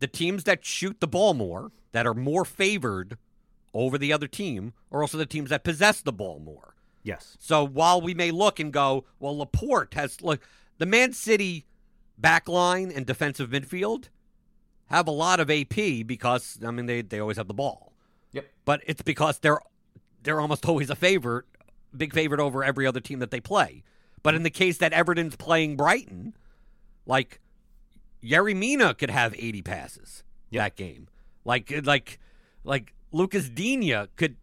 the teams that shoot the ball more, that are more favored over the other team, are also the teams that possess the ball more. Yes. So while we may look and go, well, Laporte has look the Man City back line and defensive midfield have a lot of AP because I mean they, they always have the ball. Yep. But it's because they're they're almost always a favorite, big favorite over every other team that they play. But in the case that Everton's playing Brighton, like Yerry Mina could have 80 passes Yep. that game. Like like like Lucas Digne could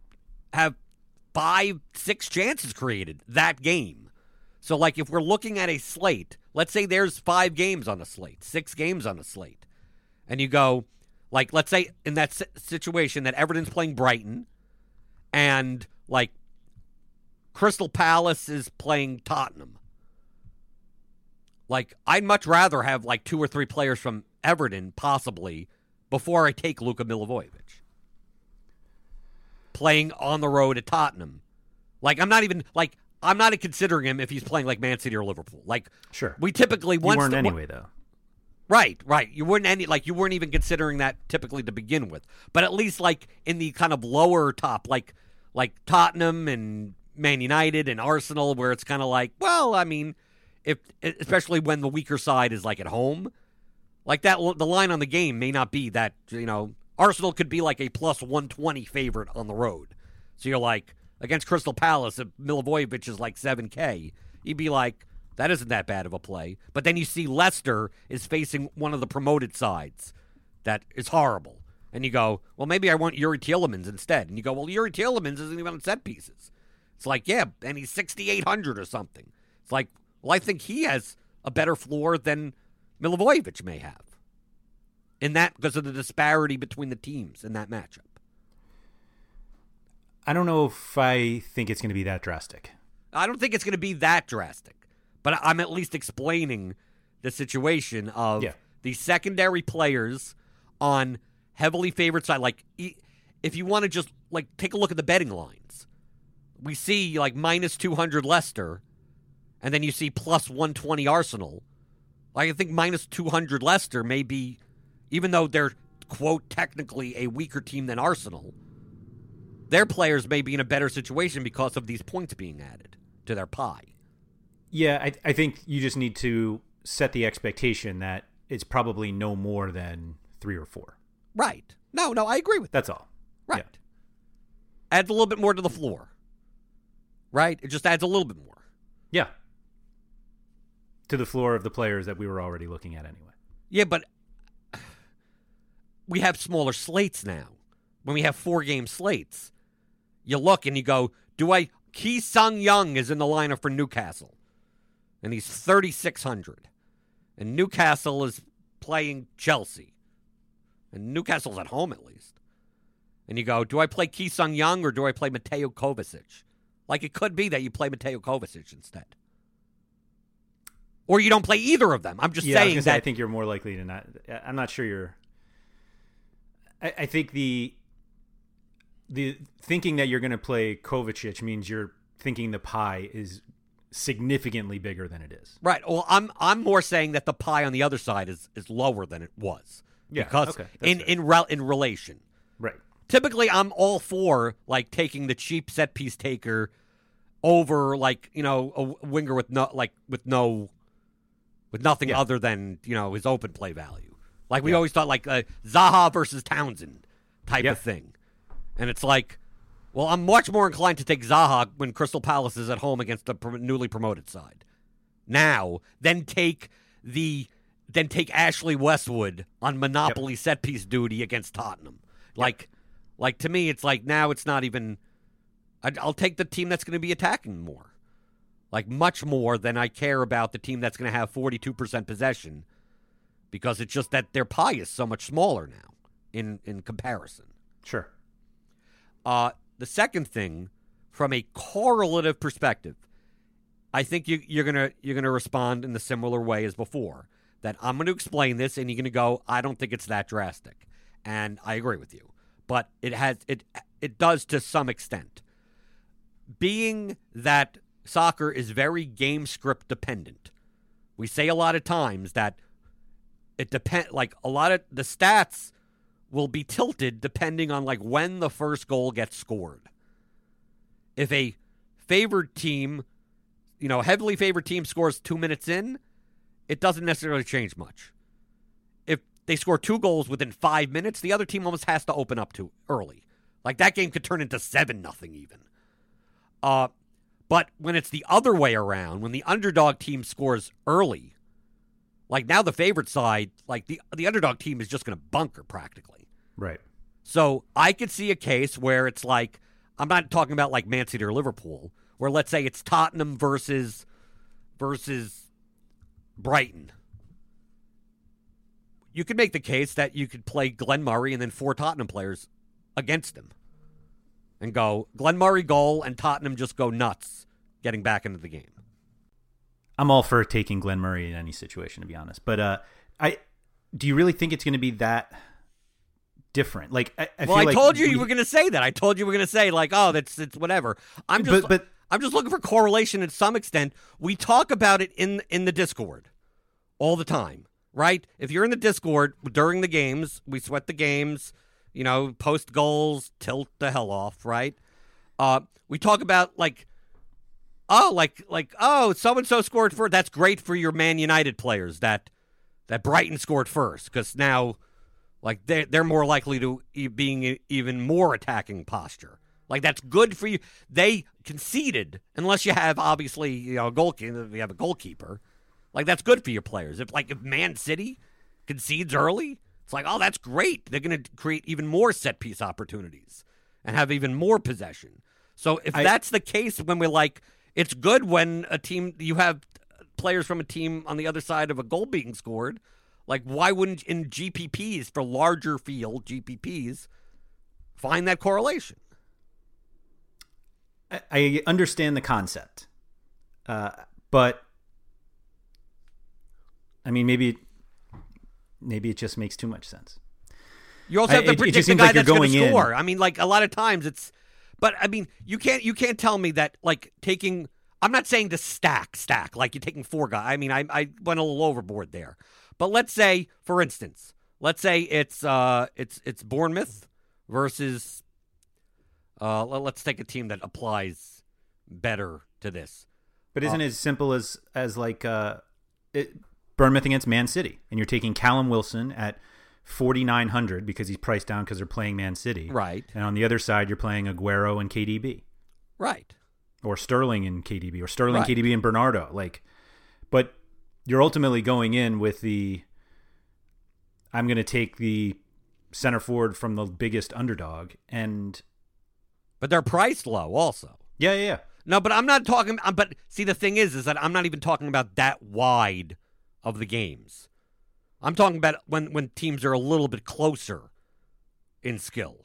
have five, six chances created that game. So, like, if we're looking at a slate, let's say there's five games on a slate, six games on a slate, and you go, like, let's say in that situation that Everton's playing Brighton, and like Crystal Palace is playing Tottenham. Like, I'd much rather have like two or three players from Everton, possibly, before I take Luka Milivojevic playing on the road at Tottenham. Like I'm not even like I'm not considering him if he's playing like Man City or Liverpool. Like Sure. we typically you weren't the- anyway, though. Right, right. You weren't any like you weren't even considering that typically to begin with. But at least like in the kind of lower top, like like Tottenham and Man United and Arsenal, where it's kind of like, well, I mean, if especially when the weaker side is like at home, like that, the line on the game may not be that you know Arsenal could be like a plus one twenty favorite on the road. So you're like against Crystal Palace, if Milivojevic is like seven K, you'd be like, that isn't that bad of a play. But then you see Leicester is facing one of the promoted sides that is horrible. And you go, well, maybe I want Youri Tielemans instead. And you go, well, Youri Tielemans isn't even on set pieces. It's like, yeah, and he's 6,800 or something. It's like, well, I think he has a better floor than Milivojevic may have. In that, because of the disparity between the teams in that matchup. I don't know if I think it's going to be that drastic. I don't think it's going to be that drastic, but I'm at least explaining the situation of Yeah. the secondary players on heavily favored side. Like, if you want to just like take a look at the betting lines, we see like minus 200 Leicester, and then you see plus 120 Arsenal. Like, I think minus 200 Leicester may be, even though they're quote technically a weaker team than Arsenal their players may be in a better situation because of these points being added to their pie. Yeah, I, I think you just need to set the expectation that it's probably no more than three or four. Right. No, no, I agree with that. That's all. Right. Adds a little bit more to the floor. Right? It just adds a little bit more. Yeah. To the floor of the players that we were already looking at anyway. Yeah, but we have smaller slates now. When we have four game slates, you look and you go, do I. Ki Sung-yueng is in the lineup for Newcastle, and he's 3,600. And Newcastle is playing Chelsea. And Newcastle's at home at least. And you go, do I play Ki Sung-yueng or do I play Mateo Kovacic? Like it could be that you play Mateo Kovacic instead. Or you don't play either of them. I'm just yeah, saying gonna that say, I think you're more likely to not. I'm not sure you're. I, I think the the thinking that you're going to play Kovacic means you're thinking the pie is significantly bigger than it is. Right. Well, I'm I'm more saying that the pie on the other side is is lower than it was. Yeah, Because okay, in fair. in rel- in relation, Right. typically I'm all for like taking the cheap set piece taker over like you know a winger with no like with no with nothing Yeah. other than you know his open play value. Like we always thought like uh, Zaha versus Townsend type Yeah. of thing, and it's like. Well, I'm much more inclined to take Zaha when Crystal Palace is at home against the newly promoted side now then take the then take Ashley Westwood on monopoly set piece duty against Tottenham. Like like to me it's like now it's not even I, I'll take the team that's going to be attacking more. Like much more than I care about the team that's going to have 42% possession because it's just that their pie is so much smaller now in in comparison. Sure. Uh, the second thing, from a correlative perspective, I think you, you're gonna you're gonna respond in the similar way as before. That I'm going to explain this, and you're going to go, I don't think it's that drastic, and I agree with you. But it has it it does to some extent. Being that soccer is very game script dependent, we say a lot of times that it depend like a lot of the stats will be tilted depending on like when the first goal gets scored. If a favored team, you know, heavily favored team scores 2 minutes in, it doesn't necessarily change much. If they score two goals within 5 minutes, the other team almost has to open up too early. Like that game could turn into 7 nothing even. Uh but when it's the other way around, when the underdog team scores early, like now the favorite side, like the the underdog team is just going to bunker practically. Right. So I could see a case where it's like I'm not talking about like Man City or Liverpool, where let's say it's Tottenham versus versus Brighton. You could make the case that you could play Glenn Murray and then four Tottenham players against him. And go Glenn Murray goal and Tottenham just go nuts getting back into the game. I'm all for taking Glenn Murray in any situation, to be honest. But uh, I do you really think it's going to be that different? Like, I, I well, I like told you we- you were going to say that. I told you you were going to say like, oh, that's it's whatever. I'm just, But- but- I'm just looking for correlation to some extent. We talk about it in in the Discord all the time, right? If you're in the Discord during the games, we sweat the games. You know, post goals, tilt the hell off, right? Uh, we talk about like oh, like like oh, so and so scored for That's great for your Man United players that that Brighton scored first because now like they they're more likely to e- being even more attacking posture. Like that's good for you. They conceded unless you have obviously you know a goalkeeper. If you have a goalkeeper, like that's good for your players. If like if Man City concedes early, it's like oh that's great. They're going to create even more set piece opportunities and have even more possession. So if I- that's the case, when we're like, it's good when a team you have players from a team on the other side of a goal being scored. Like, why wouldn't in GPPs for larger field GPPs find that correlation? I, I understand the concept, uh, but I mean, maybe maybe it just makes too much sense. You also have to it- it predict the guy like that's going to going in- score. I mean, like a lot of times it's, but I mean, you can't you can't tell me that like taking. I'm not saying to stack stack like you're taking four guys. I mean, I I went a little overboard there. But let's say, for instance, let's say it's uh it's it's Bournemouth versus. Uh, let- let's take a team that applies better to this. But isn't it as simple as as like uh, it, Bournemouth against Man City, and you're taking Callum Wilson at forty nine hundred because he's priced down because they're playing Man City, Right. And on the other side, you're playing Aguero and KDB, Right. or Sterling and KDB, or Sterling, Right. KDB, and Bernardo. Like, but you're ultimately going in with the I'm going to take the center forward from the biggest underdog, and But they're priced low also. yeah, yeah, yeah. No, but I'm not talking. um, But see, the thing is, is that I'm not even talking about that wide of the games. I'm talking about when when teams are a little bit closer in skill,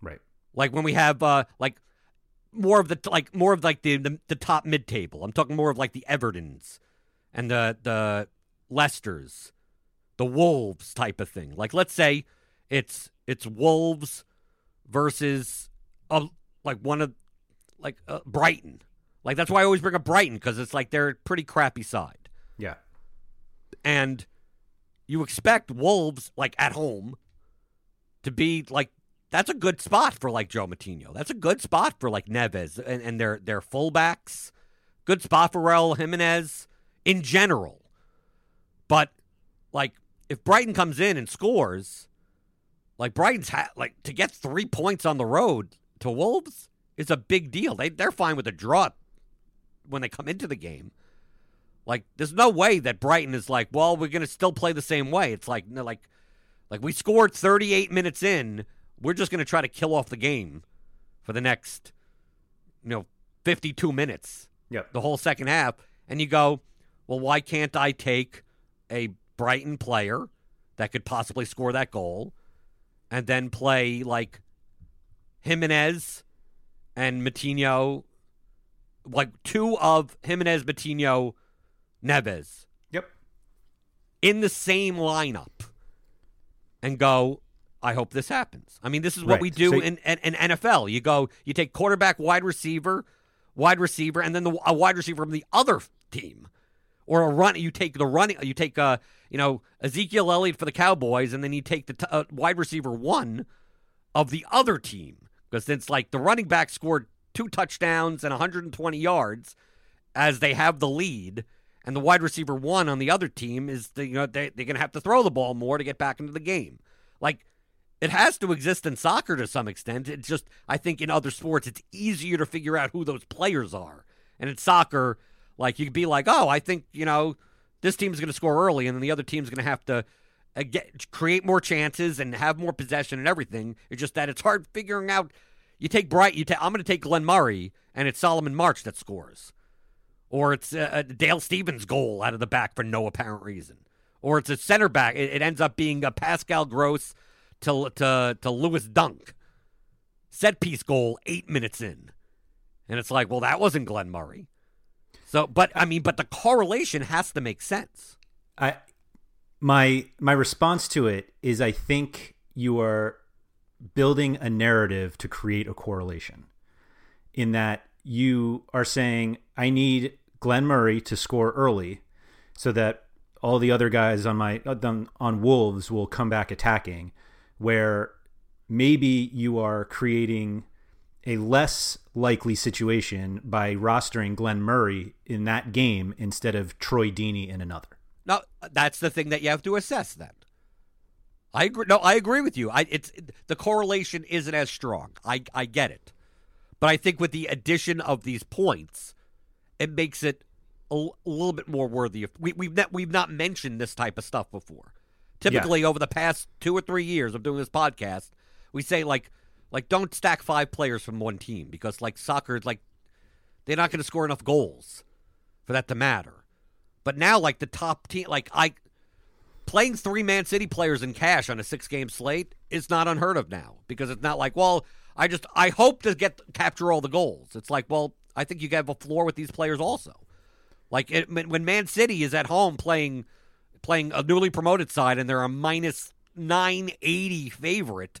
right. like when we have uh like more of the like more of like the the, the top mid table. I'm talking more of like the Evertons and the the Leicesters, the Wolves type of thing. Like let's say it's it's Wolves versus a like one of like uh, Brighton. Like that's why I always bring up Brighton because it's like they're a pretty crappy side, Yeah. and you expect Wolves like at home to be like that's a good spot for like João Moutinho. That's a good spot for like Neves and, and their their fullbacks. Good spot for Raul Jimenez in general. But like if Brighton comes in and scores, like Brighton's ha- like to get three points on the road to Wolves is a big deal. They they're fine with a draw when they come into the game. Like there's no way that Brighton is like, well, we're gonna still play the same way. It's like no, like like we scored 38 minutes in, we're just gonna try to kill off the game for the next you know 52 minutes Yep. the whole second half, and you go, well, why can't I take a Brighton player that could possibly score that goal and then play like Jimenez and Moutinho like two of Jimenez, Moutinho, Neves Yep. in the same lineup and go, I hope this happens. I mean, this is what Right. we do So- in, in, in NFL. You go, you take quarterback, wide receiver, wide receiver, and then the, a wide receiver from the other team. Or a run, you take the running, you take, uh, you know, Ezekiel Elliott for the Cowboys, and then you take the t- uh, wide receiver one of the other team. Because it's like the running back scored two touchdowns and 120 yards as they have the lead, and the wide receiver one on the other team is the, you know they they're gonna have to throw the ball more to get back into the game. Like it has to exist in soccer to some extent. It's just I think in other sports it's easier to figure out who those players are, and in soccer, like you could be like, oh, I think you know this team's gonna score early, and then the other team's gonna have to. Uh, get, create more chances and have more possession and everything. It's just that it's hard figuring out. You take Bright. You take. I'm going to take Glenn Murray, and it's Solomon March that scores or it's a Dale Stephens goal out of the back for no apparent reason, or it's a center back. It, it ends up being a Pascal Gross to to to Lewis Dunk set piece goal eight minutes in, and it's like, well, that wasn't Glenn Murray. So, but I mean, but the correlation has to make sense. I my my response to it is I think you are building a narrative to create a correlation in that you are saying I need Glenn Murray to score early so that all the other guys on my on, on Wolves will come back attacking where maybe you are creating a less likely situation by rostering Glenn Murray in that game instead of Troy Deeney in another. No, that's the thing that you have to assess. Then, I agree. No, I agree with you. I it's the correlation isn't as strong. I I get it, but I think with the addition of these points, it makes it a, l- a little bit more worthy of. We, we've not we've not mentioned this type of stuff before. Typically, over the past two or three years of doing this podcast, we say like like don't stack five players from one team because like soccer like they're not going to score enough goals for that to matter. But now, like the top team, like I playing three Man City players in cash on a six game slate is not unheard of now because it's not like, well, I just I hope to get capture all the goals. It's like, well, I think you have a floor with these players also. Like it, when Man City is at home playing playing a newly promoted side and they're a minus nine eighty favorite,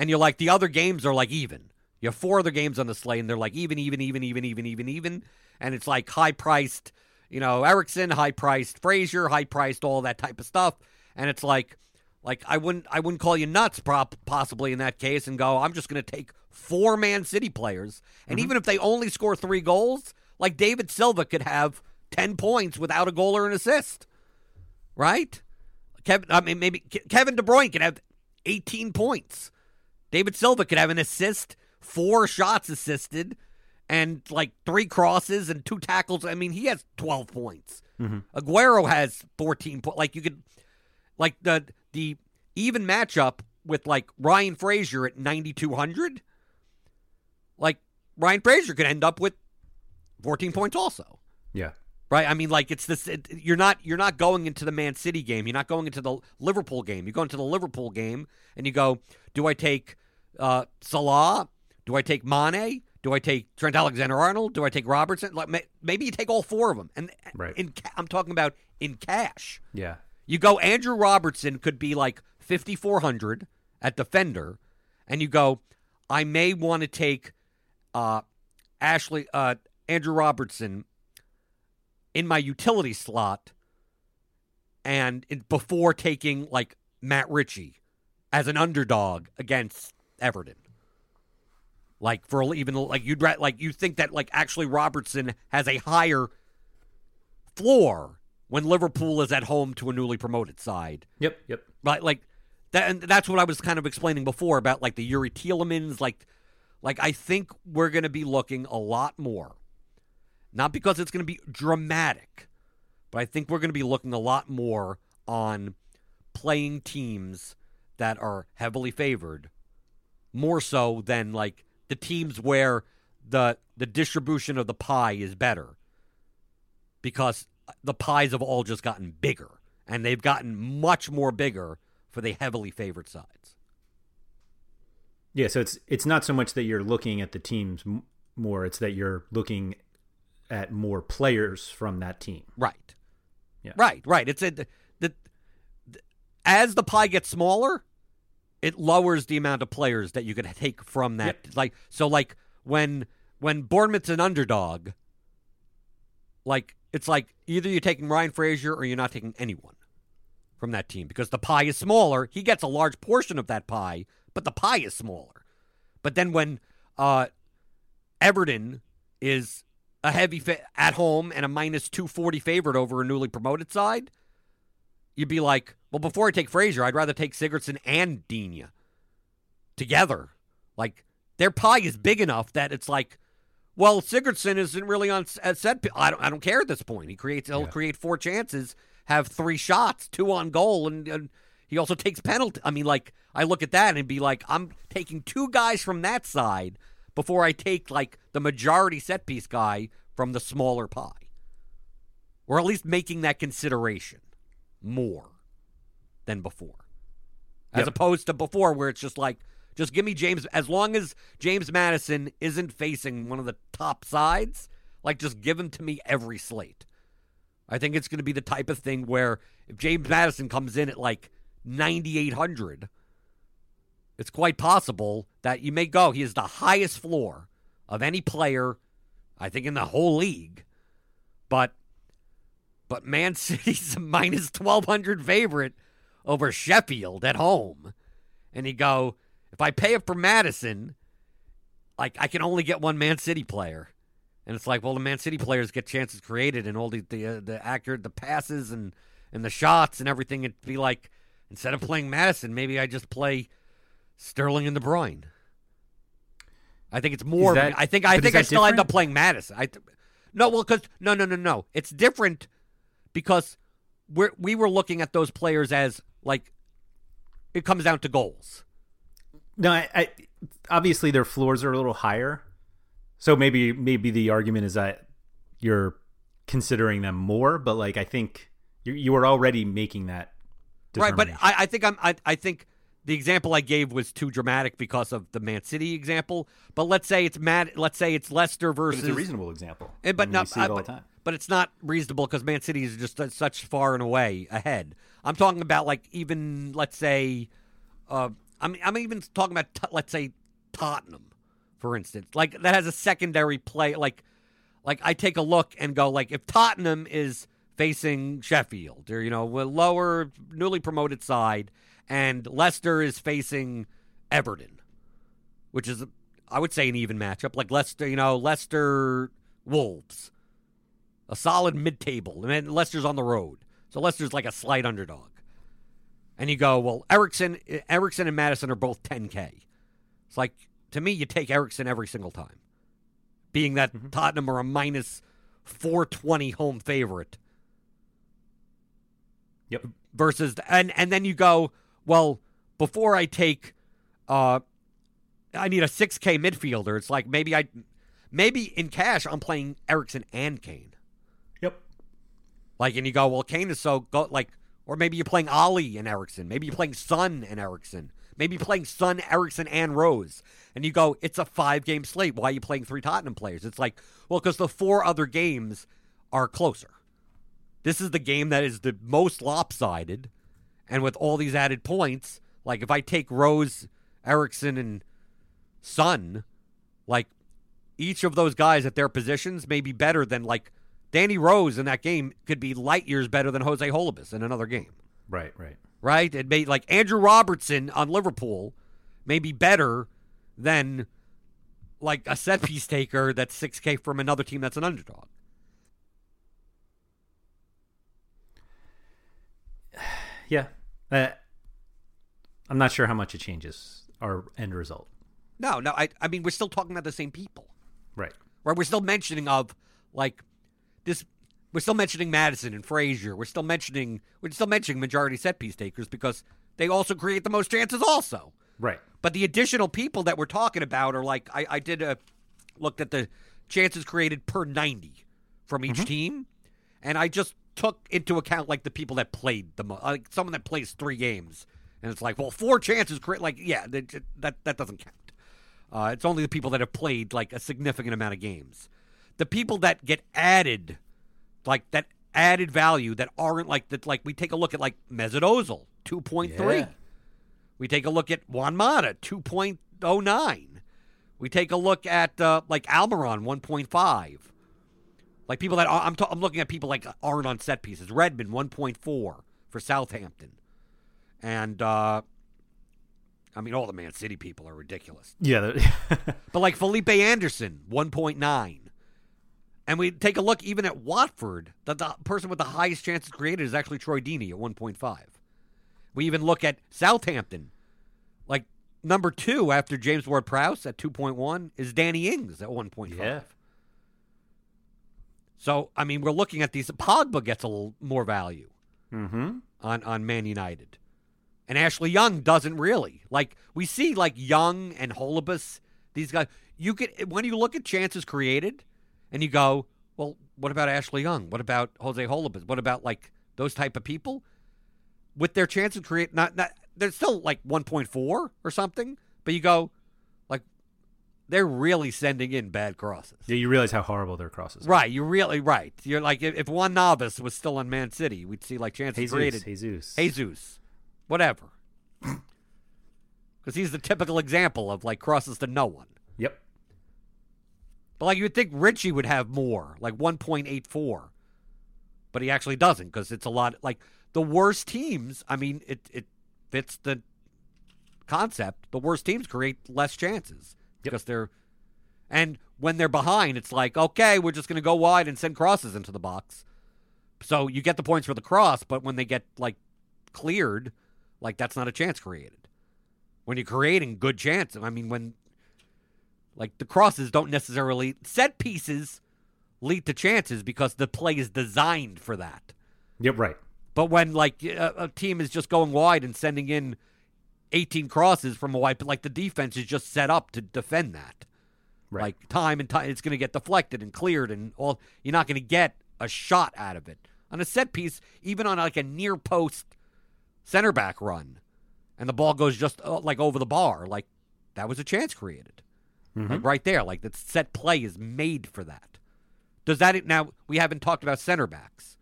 and you're like the other games are like even. You have four other games on the slate and they're like even, even, even, even, even, even, even, and it's like high priced you know, Eriksen, high priced Fraser, high priced all that type of stuff. And it's like like I wouldn't I wouldn't call you nuts prop possibly in that case and go, I'm just gonna take four Man City players. And mm-hmm. even if they only score three goals, like David Silva could have ten points without a goal or an assist. Right? Kevin I mean maybe Kevin De Bruyne could have eighteen points. David Silva could have an assist, four shots assisted, and like three crosses and two tackles. I mean, he has 12 points. Mm-hmm. Aguero has 14 points. Like you could, like the the even matchup with like Ryan Fraser at 9200. Like Ryan Fraser could end up with 14 points also. Yeah. Right, I mean, like it's this. It, you're not you're not going into the Man City game. You're not going into the Liverpool game. You go into the Liverpool game and you go, do I take uh, Salah? Do I take Mane? Do I take Trent Alexander-Arnold? Do I take Robertson? Like may, maybe you take all four of them. And Right. in I'm talking about in cash. Yeah. You go Andrew Robertson could be like 5400 at defender and you go I may want to take uh Ashley uh Andrew Robertson in my utility slot and in, before taking like Matt Ritchie as an underdog against Everton. Like for even like you'd like you think that like actually Robertson has a higher floor when Liverpool is at home to a newly promoted side. Yep. Yep. Right, like that, and that's what I was kind of explaining before about like the Youri Tielemans. Like, like I think we're going to be looking a lot more, not because it's going to be dramatic, but I think we're going to be looking a lot more on playing teams that are heavily favored, more so than like the teams where the the distribution of the pie is better, because uh, the pies have all just gotten bigger and they've gotten much more bigger for the heavily favored sides. Yeah, so it's it's not so much that you're looking at the teams m- more; it's that you're looking at more players from that team. Right. Yeah. Right, right. It's a, the, the, as the pie gets smaller, it lowers the amount of players that you could take from that. Yep. Like so, like when when Bournemouth's an underdog, like it's like either you're taking Ryan Fraser or you're not taking anyone from that team because the pie is smaller. He gets a large portion of that pie, but the pie is smaller. But then when uh, Everton is a heavy fa- at home and a minus 240 favorite over a newly promoted side, you'd be like, well, before I take Fraser, I'd rather take Sigurdsson and Digne together. Like, their pie is big enough that it's like, well, Sigurdsson isn't really on at set. I don't, I don't care at this point. He creates, he'll Yeah. create four chances, have three shots, two on goal, and, and he also takes penalty. I mean, like, I look at that and be like, I'm taking two guys from that side before I take like the majority set piece guy from the smaller pie, or at least making that consideration more than before, as Yep. opposed to before where it's just like, just give me James as long as James Maddison isn't facing one of the top sides, like just give him to me every slate. I think it's going to be the type of thing where if James Maddison comes in at like 9,800, it's quite possible that you may go. He is the highest floor of any player, I think, in the whole league. But, but Man <laughs> City's a minus 1,200 favorite over Sheffield at home. And you go, if I pay up for Maddison, like I can only get one Man City player. And it's like, well, the Man City players get chances created and all the the, uh, the accurate the passes and and the shots and everything. It'd be like instead of playing Maddison, maybe I just play Sterling and De Bruyne. I think it's more. That- I think I think I still end up playing Maddison. I th- no, well, because no, no, no, no. It's different because we're we were looking at those players as like it comes down to goals. No, I, I obviously their floors are a little higher, so maybe maybe the argument is that you're considering them more, but like I think you you were already making that. Right, but. I, I think I'm I, I think the example I gave was too dramatic because of the Man City example. But let's say it's Mad. Let's say it's Leicester But versus. it's a reasonable example. Eh, but I mean, no, we see it I- all but, the time. but it's not reasonable because Man City is just uh, such far and away ahead. I'm talking about like even let's say, uh, I'm I'm even talking about t- let's say Tottenham, for instance, like that has a secondary play. Like, like I take a look and go like if Tottenham is facing Sheffield or you know a lower newly promoted side, and Leicester is facing Everton, which is I would say an even matchup. Like Leicester, you know Leicester Wolves a solid mid-table, and Leicester's on the road, so Leicester's like a slight underdog. And you go, well, Eriksen, Eriksen and Maddison are both 10k. It's like to me, you take Eriksen every single time, being that Tottenham are a minus 420 home favorite Yep. versus and and then you go, well, before I take, uh, I need a 6k midfielder. It's like maybe I, maybe in cash I'm playing Eriksen and Kane. Like, and you go, well, Kane is so go like, or maybe you're playing Alli and Eriksen. Maybe you're playing Son and Eriksen. Maybe you're playing Son, Eriksen, and Rose. And you go, it's a five game slate. Why are you playing three Tottenham players? It's like, well, because the four other games are closer. This is the game that is the most lopsided. And with all these added points, like if I take Rose, Eriksen, and Son, like each of those guys at their positions may be better than like Danny Rose in that game could be light years better than Jose Holebas in another game, Right. Right. right? It may like Andrew Robertson on Liverpool may be better than like a set piece taker that's 6K from another team that's an underdog. <sighs> Yeah. Uh, I'm not sure how much it changes our end result. No, no, I, I mean, we're still talking about the same people. Right. right? We're still mentioning of like this. We're still mentioning Maddison and Fraser. We're still mentioning we're still mentioning majority set piece takers because they also create the most chances. Also, Right. but the additional people that we're talking about are like I, I did a looked at the chances created per ninety from each team, and I just took into account like the people that played the most, like someone that plays three games, and it's like well four chances create like yeah that that, that doesn't count. Uh, it's only the people that have played like a significant amount of games. The people that get added, like that added value that aren't like that. Like we take a look at like Mesut Ozil, two point three. Yeah. We take a look at Juan Mata, two point oh nine. We take a look at uh, like Almiron, one point five. Like people that are, I'm, I'm looking at people like aren't on set pieces. Redmond, one point four for Southampton, and uh, I mean all the Man City people are ridiculous. Yeah. <laughs> But like Felipe Anderson, 1.9. And we take a look even at Watford, that the person with the highest chances created is actually Troy Deeney at 1.5. We even look at Southampton. Like number two after James Ward Prowse at 2.1 is Danny Ings at 1.5. Yeah. So, I mean, we're looking at these. Pogba gets a little more value mm-hmm. on, on Man United. And Ashley Young doesn't really. Like we see like Young and Holebas, these guys you could when you look at chances created and you go, Well, what about Ashley Young? What about Jose Holebas? What about like those type of people? With their chance to create not not they're still like one point four or something, but you go like they're really sending in bad crosses. Yeah, you realize how horrible their crosses. are. Right, you're really right. You're like if, if one novice was still in Man City, we'd see like chances Jesus, created. Jesus. Jesus, whatever. <laughs> Because he's the typical example of like crosses to no one. Yep. But like you'd think Ritchie would have more, like 1.84, but he actually doesn't because it's a lot. Like the worst teams, I mean, it it fits the concept. The worst teams create less chances Yep. because they're, and when they're behind, it's like okay, we're just going to go wide and send crosses into the box. So you get the points for the cross, but when they get like cleared, like that's not a chance created. When you're creating good chances, I mean, when like the crosses don't necessarily set pieces lead to chances because the play is designed for that. Yep. Right. But when like a, a team is just going wide and sending in 18 crosses from a wide, like the defense is just set up to defend that. Right. Like time and time, it's going to get deflected and cleared, and all. You're not going to get a shot out of it on a set piece, even on like a near post center back run, and the ball goes just uh, like over the bar. Like that was a chance created, like right there. Like the set play is made for that. Does that now? We haven't talked about center backs.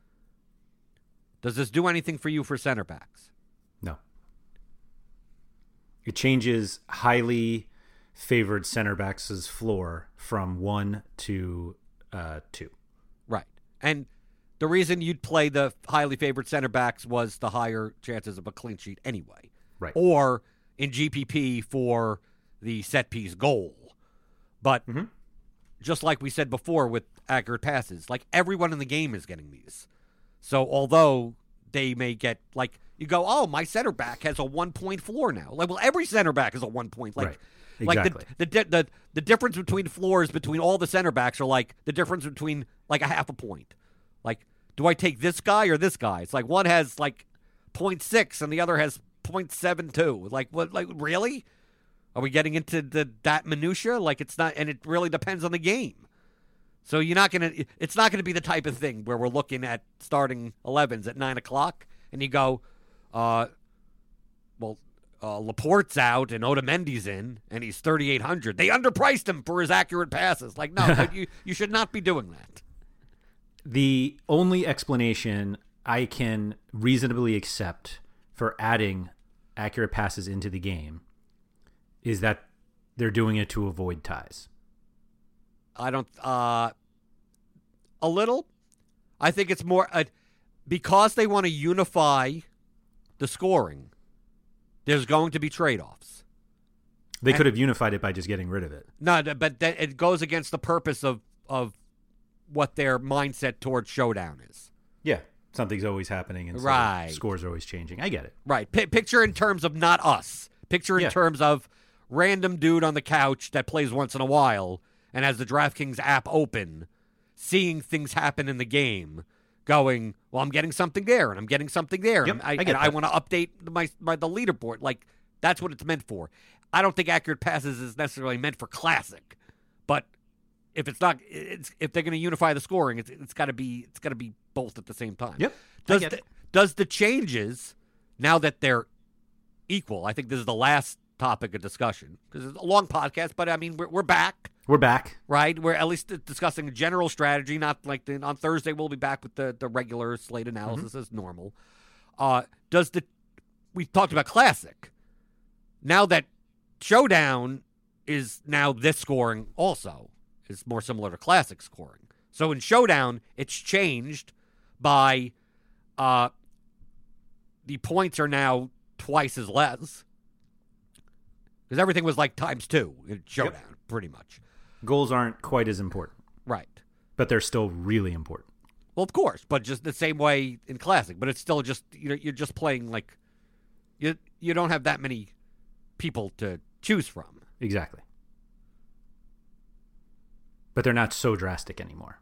Does this do anything for you for center backs? No. It changes highly favored center backs' floor from one to uh, two. Right. And the reason you'd play the highly favored center backs was the higher chances of a clean sheet anyway. Right. Or in GPP for the set piece goal. But mm-hmm. just like we said before with accurate passes, like everyone in the game is getting these. So although they may get like you go, oh, my center back has a one point floor now. Like, well, every center back is a one point. Like, Right. like the, the the the difference between floors between all the center backs are like the difference between like a half a point. Like, do I take this guy or this guy? It's like one has like 0.6 and the other has 0.72. Like, what? Like, really? Are we getting into the that minutia? Like, it's not, and it really depends on the game. So you're not gonna. It's not gonna be the type of thing where we're looking at starting 11s at nine o'clock, and you go, uh, well, uh, Laporte's out and Otamendi's in, and he's 3,800. They underpriced him for his accurate passes. Like, no, <laughs> but you you should not be doing that. The only explanation I can reasonably accept for adding accurate passes into the game is that they're doing it to avoid ties. I don't. Uh, a little. I think it's more uh, because they want to unify the scoring. There's going to be trade offs. They And- could have unified it by just getting rid of it. No, but that it goes against the purpose of of what their mindset towards showdown is. Yeah, something's always happening, and so Right. scores are always changing. I get it. Right. P- picture in terms of not us. Picture in Yeah. terms of random dude on the couch that plays once in a while and has the DraftKings app open, seeing things happen in the game, going, "Well, I'm getting something there, and I'm getting something there, Yep, and I, I I want to update my my the leaderboard." Like that's what it's meant for. I don't think accurate passes is necessarily meant for classic, but if it's not, it's if they're going to unify the scoring, it's it's got to be it's got to be both at the same time. Yep, Does the, does the changes now that they're equal? I think this is the last topic of discussion because it's a long podcast, but I mean we're we're back. We're back. right? We're at least discussing a general strategy, not like the, on Thursday we'll be back with the, the regular slate analysis as normal. Uh, does the we talked about classic. Now that showdown is now this scoring also is more similar to classic scoring. So in showdown, it's changed by uh, the points are now twice as less because everything was like times two in showdown, pretty much. Goals aren't quite as important, Right. but they're still really important. Well, of course, but just the same way in classic. But it's still just you know you're just playing like you you don't have that many people to choose from. Exactly. But they're not so drastic anymore.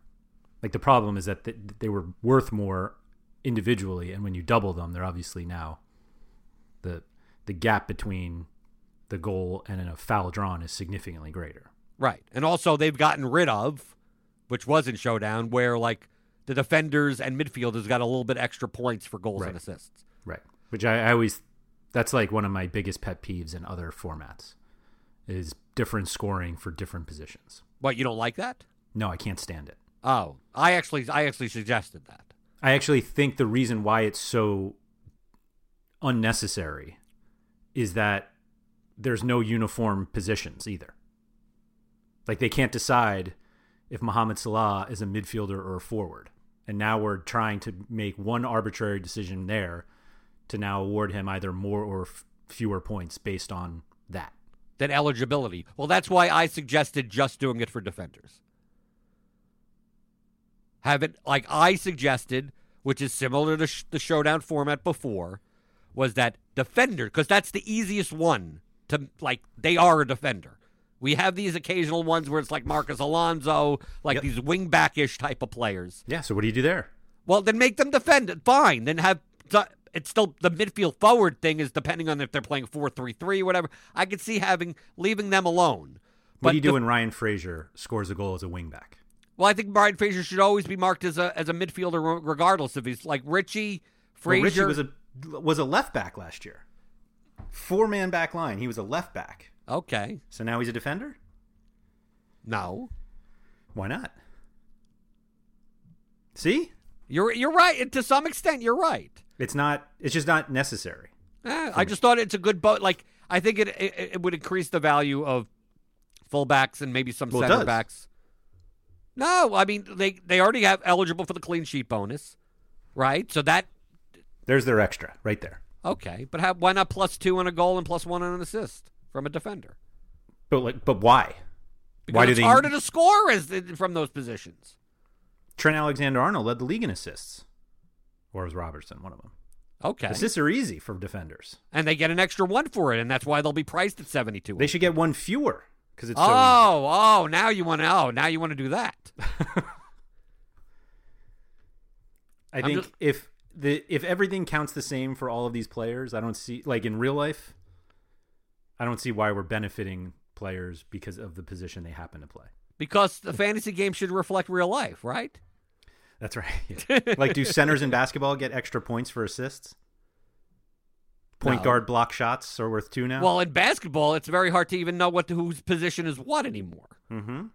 Like the problem is that th- they were worth more individually, and when you double them, they're obviously now the the gap between the goal and in a foul drawn is significantly greater. Right. And also they've gotten rid of, which was in showdown, where like the defenders and midfielders got a little bit extra points for goals Right. and assists. Right. Which I, I always that's like one of my biggest pet peeves in other formats is different scoring for different positions. What you don't like that? No, I can't stand it. Oh, I actually I actually suggested that. I actually think the reason why it's so unnecessary is that there's no uniform positions either. Like they can't decide if Mohamed Salah is a midfielder or a forward. And now we're trying to make one arbitrary decision there to now award him either more or f- fewer points based on that. That eligibility. Well, that's why I suggested just doing it for defenders. Have it like I suggested, which is similar to sh- the showdown format before, was that defender because that's the easiest one to like. They are a defender. We have these occasional ones where it's like Marcos Alonso, like Yep. these wing backish type of players. Yeah, so what do you do there? Well, then make them defend it. Fine. Then have it's still the midfield forward thing is depending on if they're playing four three three whatever. I could see having leaving them alone. What do you do the- when Ryan Fraser scores a goal as a wingback? Well, I think Ryan Fraser should always be marked as a as a midfielder, re- regardless if he's like Ritchie Well, Ritchie was a was a left back last year. Four man back line. He was a left back. okay. So now he's a defender? No, Why not? See? you're you're right. To some extent, you're right. It's not it's just not necessary. Eh, I just thought it's a good boat. Like I think it, it it would increase the value of fullbacks and maybe some Well, center backs. No, I mean they they already have eligible for the clean sheet bonus, right? So that There's their extra right there. Okay, but why not plus two on a goal and plus one on an assist from a defender? But like but why? Because why do it's they harder to score as from those positions. Trent Alexander Arnold led the league in assists. Or was Robertson one of them? Okay, Assists are easy for defenders. and they get an extra one for it, and that's why they'll be priced at seventy two. They should get one fewer because it's so oh, easy. oh, oh, now you want to. Oh, now you want to do that. <laughs> I I'm think just- if the if everything counts the same for all of these players, I don't see like in real life, I don't see why we're benefiting players because of the position they happen to play. Because the fantasy game should reflect real life, right? That's right. Yeah. like, do centers in basketball get extra points for assists? Point No. guard block shots are worth two now. Well, in basketball, it's very hard to even know what whose position is what anymore. mm-hmm.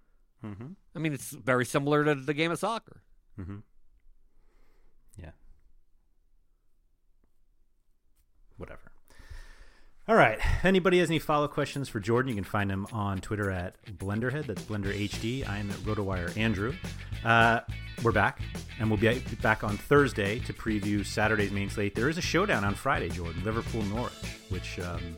Mm-hmm. I mean, it's very similar to the game of soccer. Mm-hmm. Yeah. Whatever. All right. Anybody has any follow questions for Jordan? You can find him on Twitter at Blenderhead. That's Blender HD. I am at RotoWire Andrew. Uh, we're back, and we'll be back on Thursday to preview Saturday's main slate. There is a showdown on Friday, Jordan. Liverpool Norwich, which um,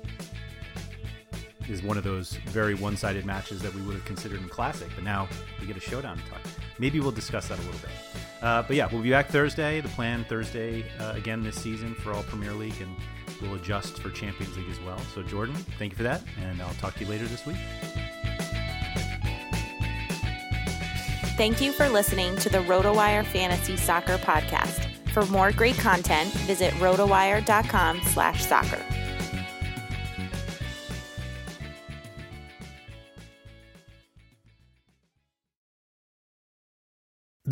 is one of those very one-sided matches that we would have considered in classic, but now we get a showdown to talk. Maybe we'll discuss that a little bit. Uh, but yeah, we'll be back Thursday. The plan Thursday uh, again this season for all Premier League, and we'll adjust for Champions League as well. So Jordan, thank you for that, and I'll talk to you later this week. Thank you for listening to the RotoWire Fantasy Soccer Podcast. For more great content, visit rotowire.com slash soccer.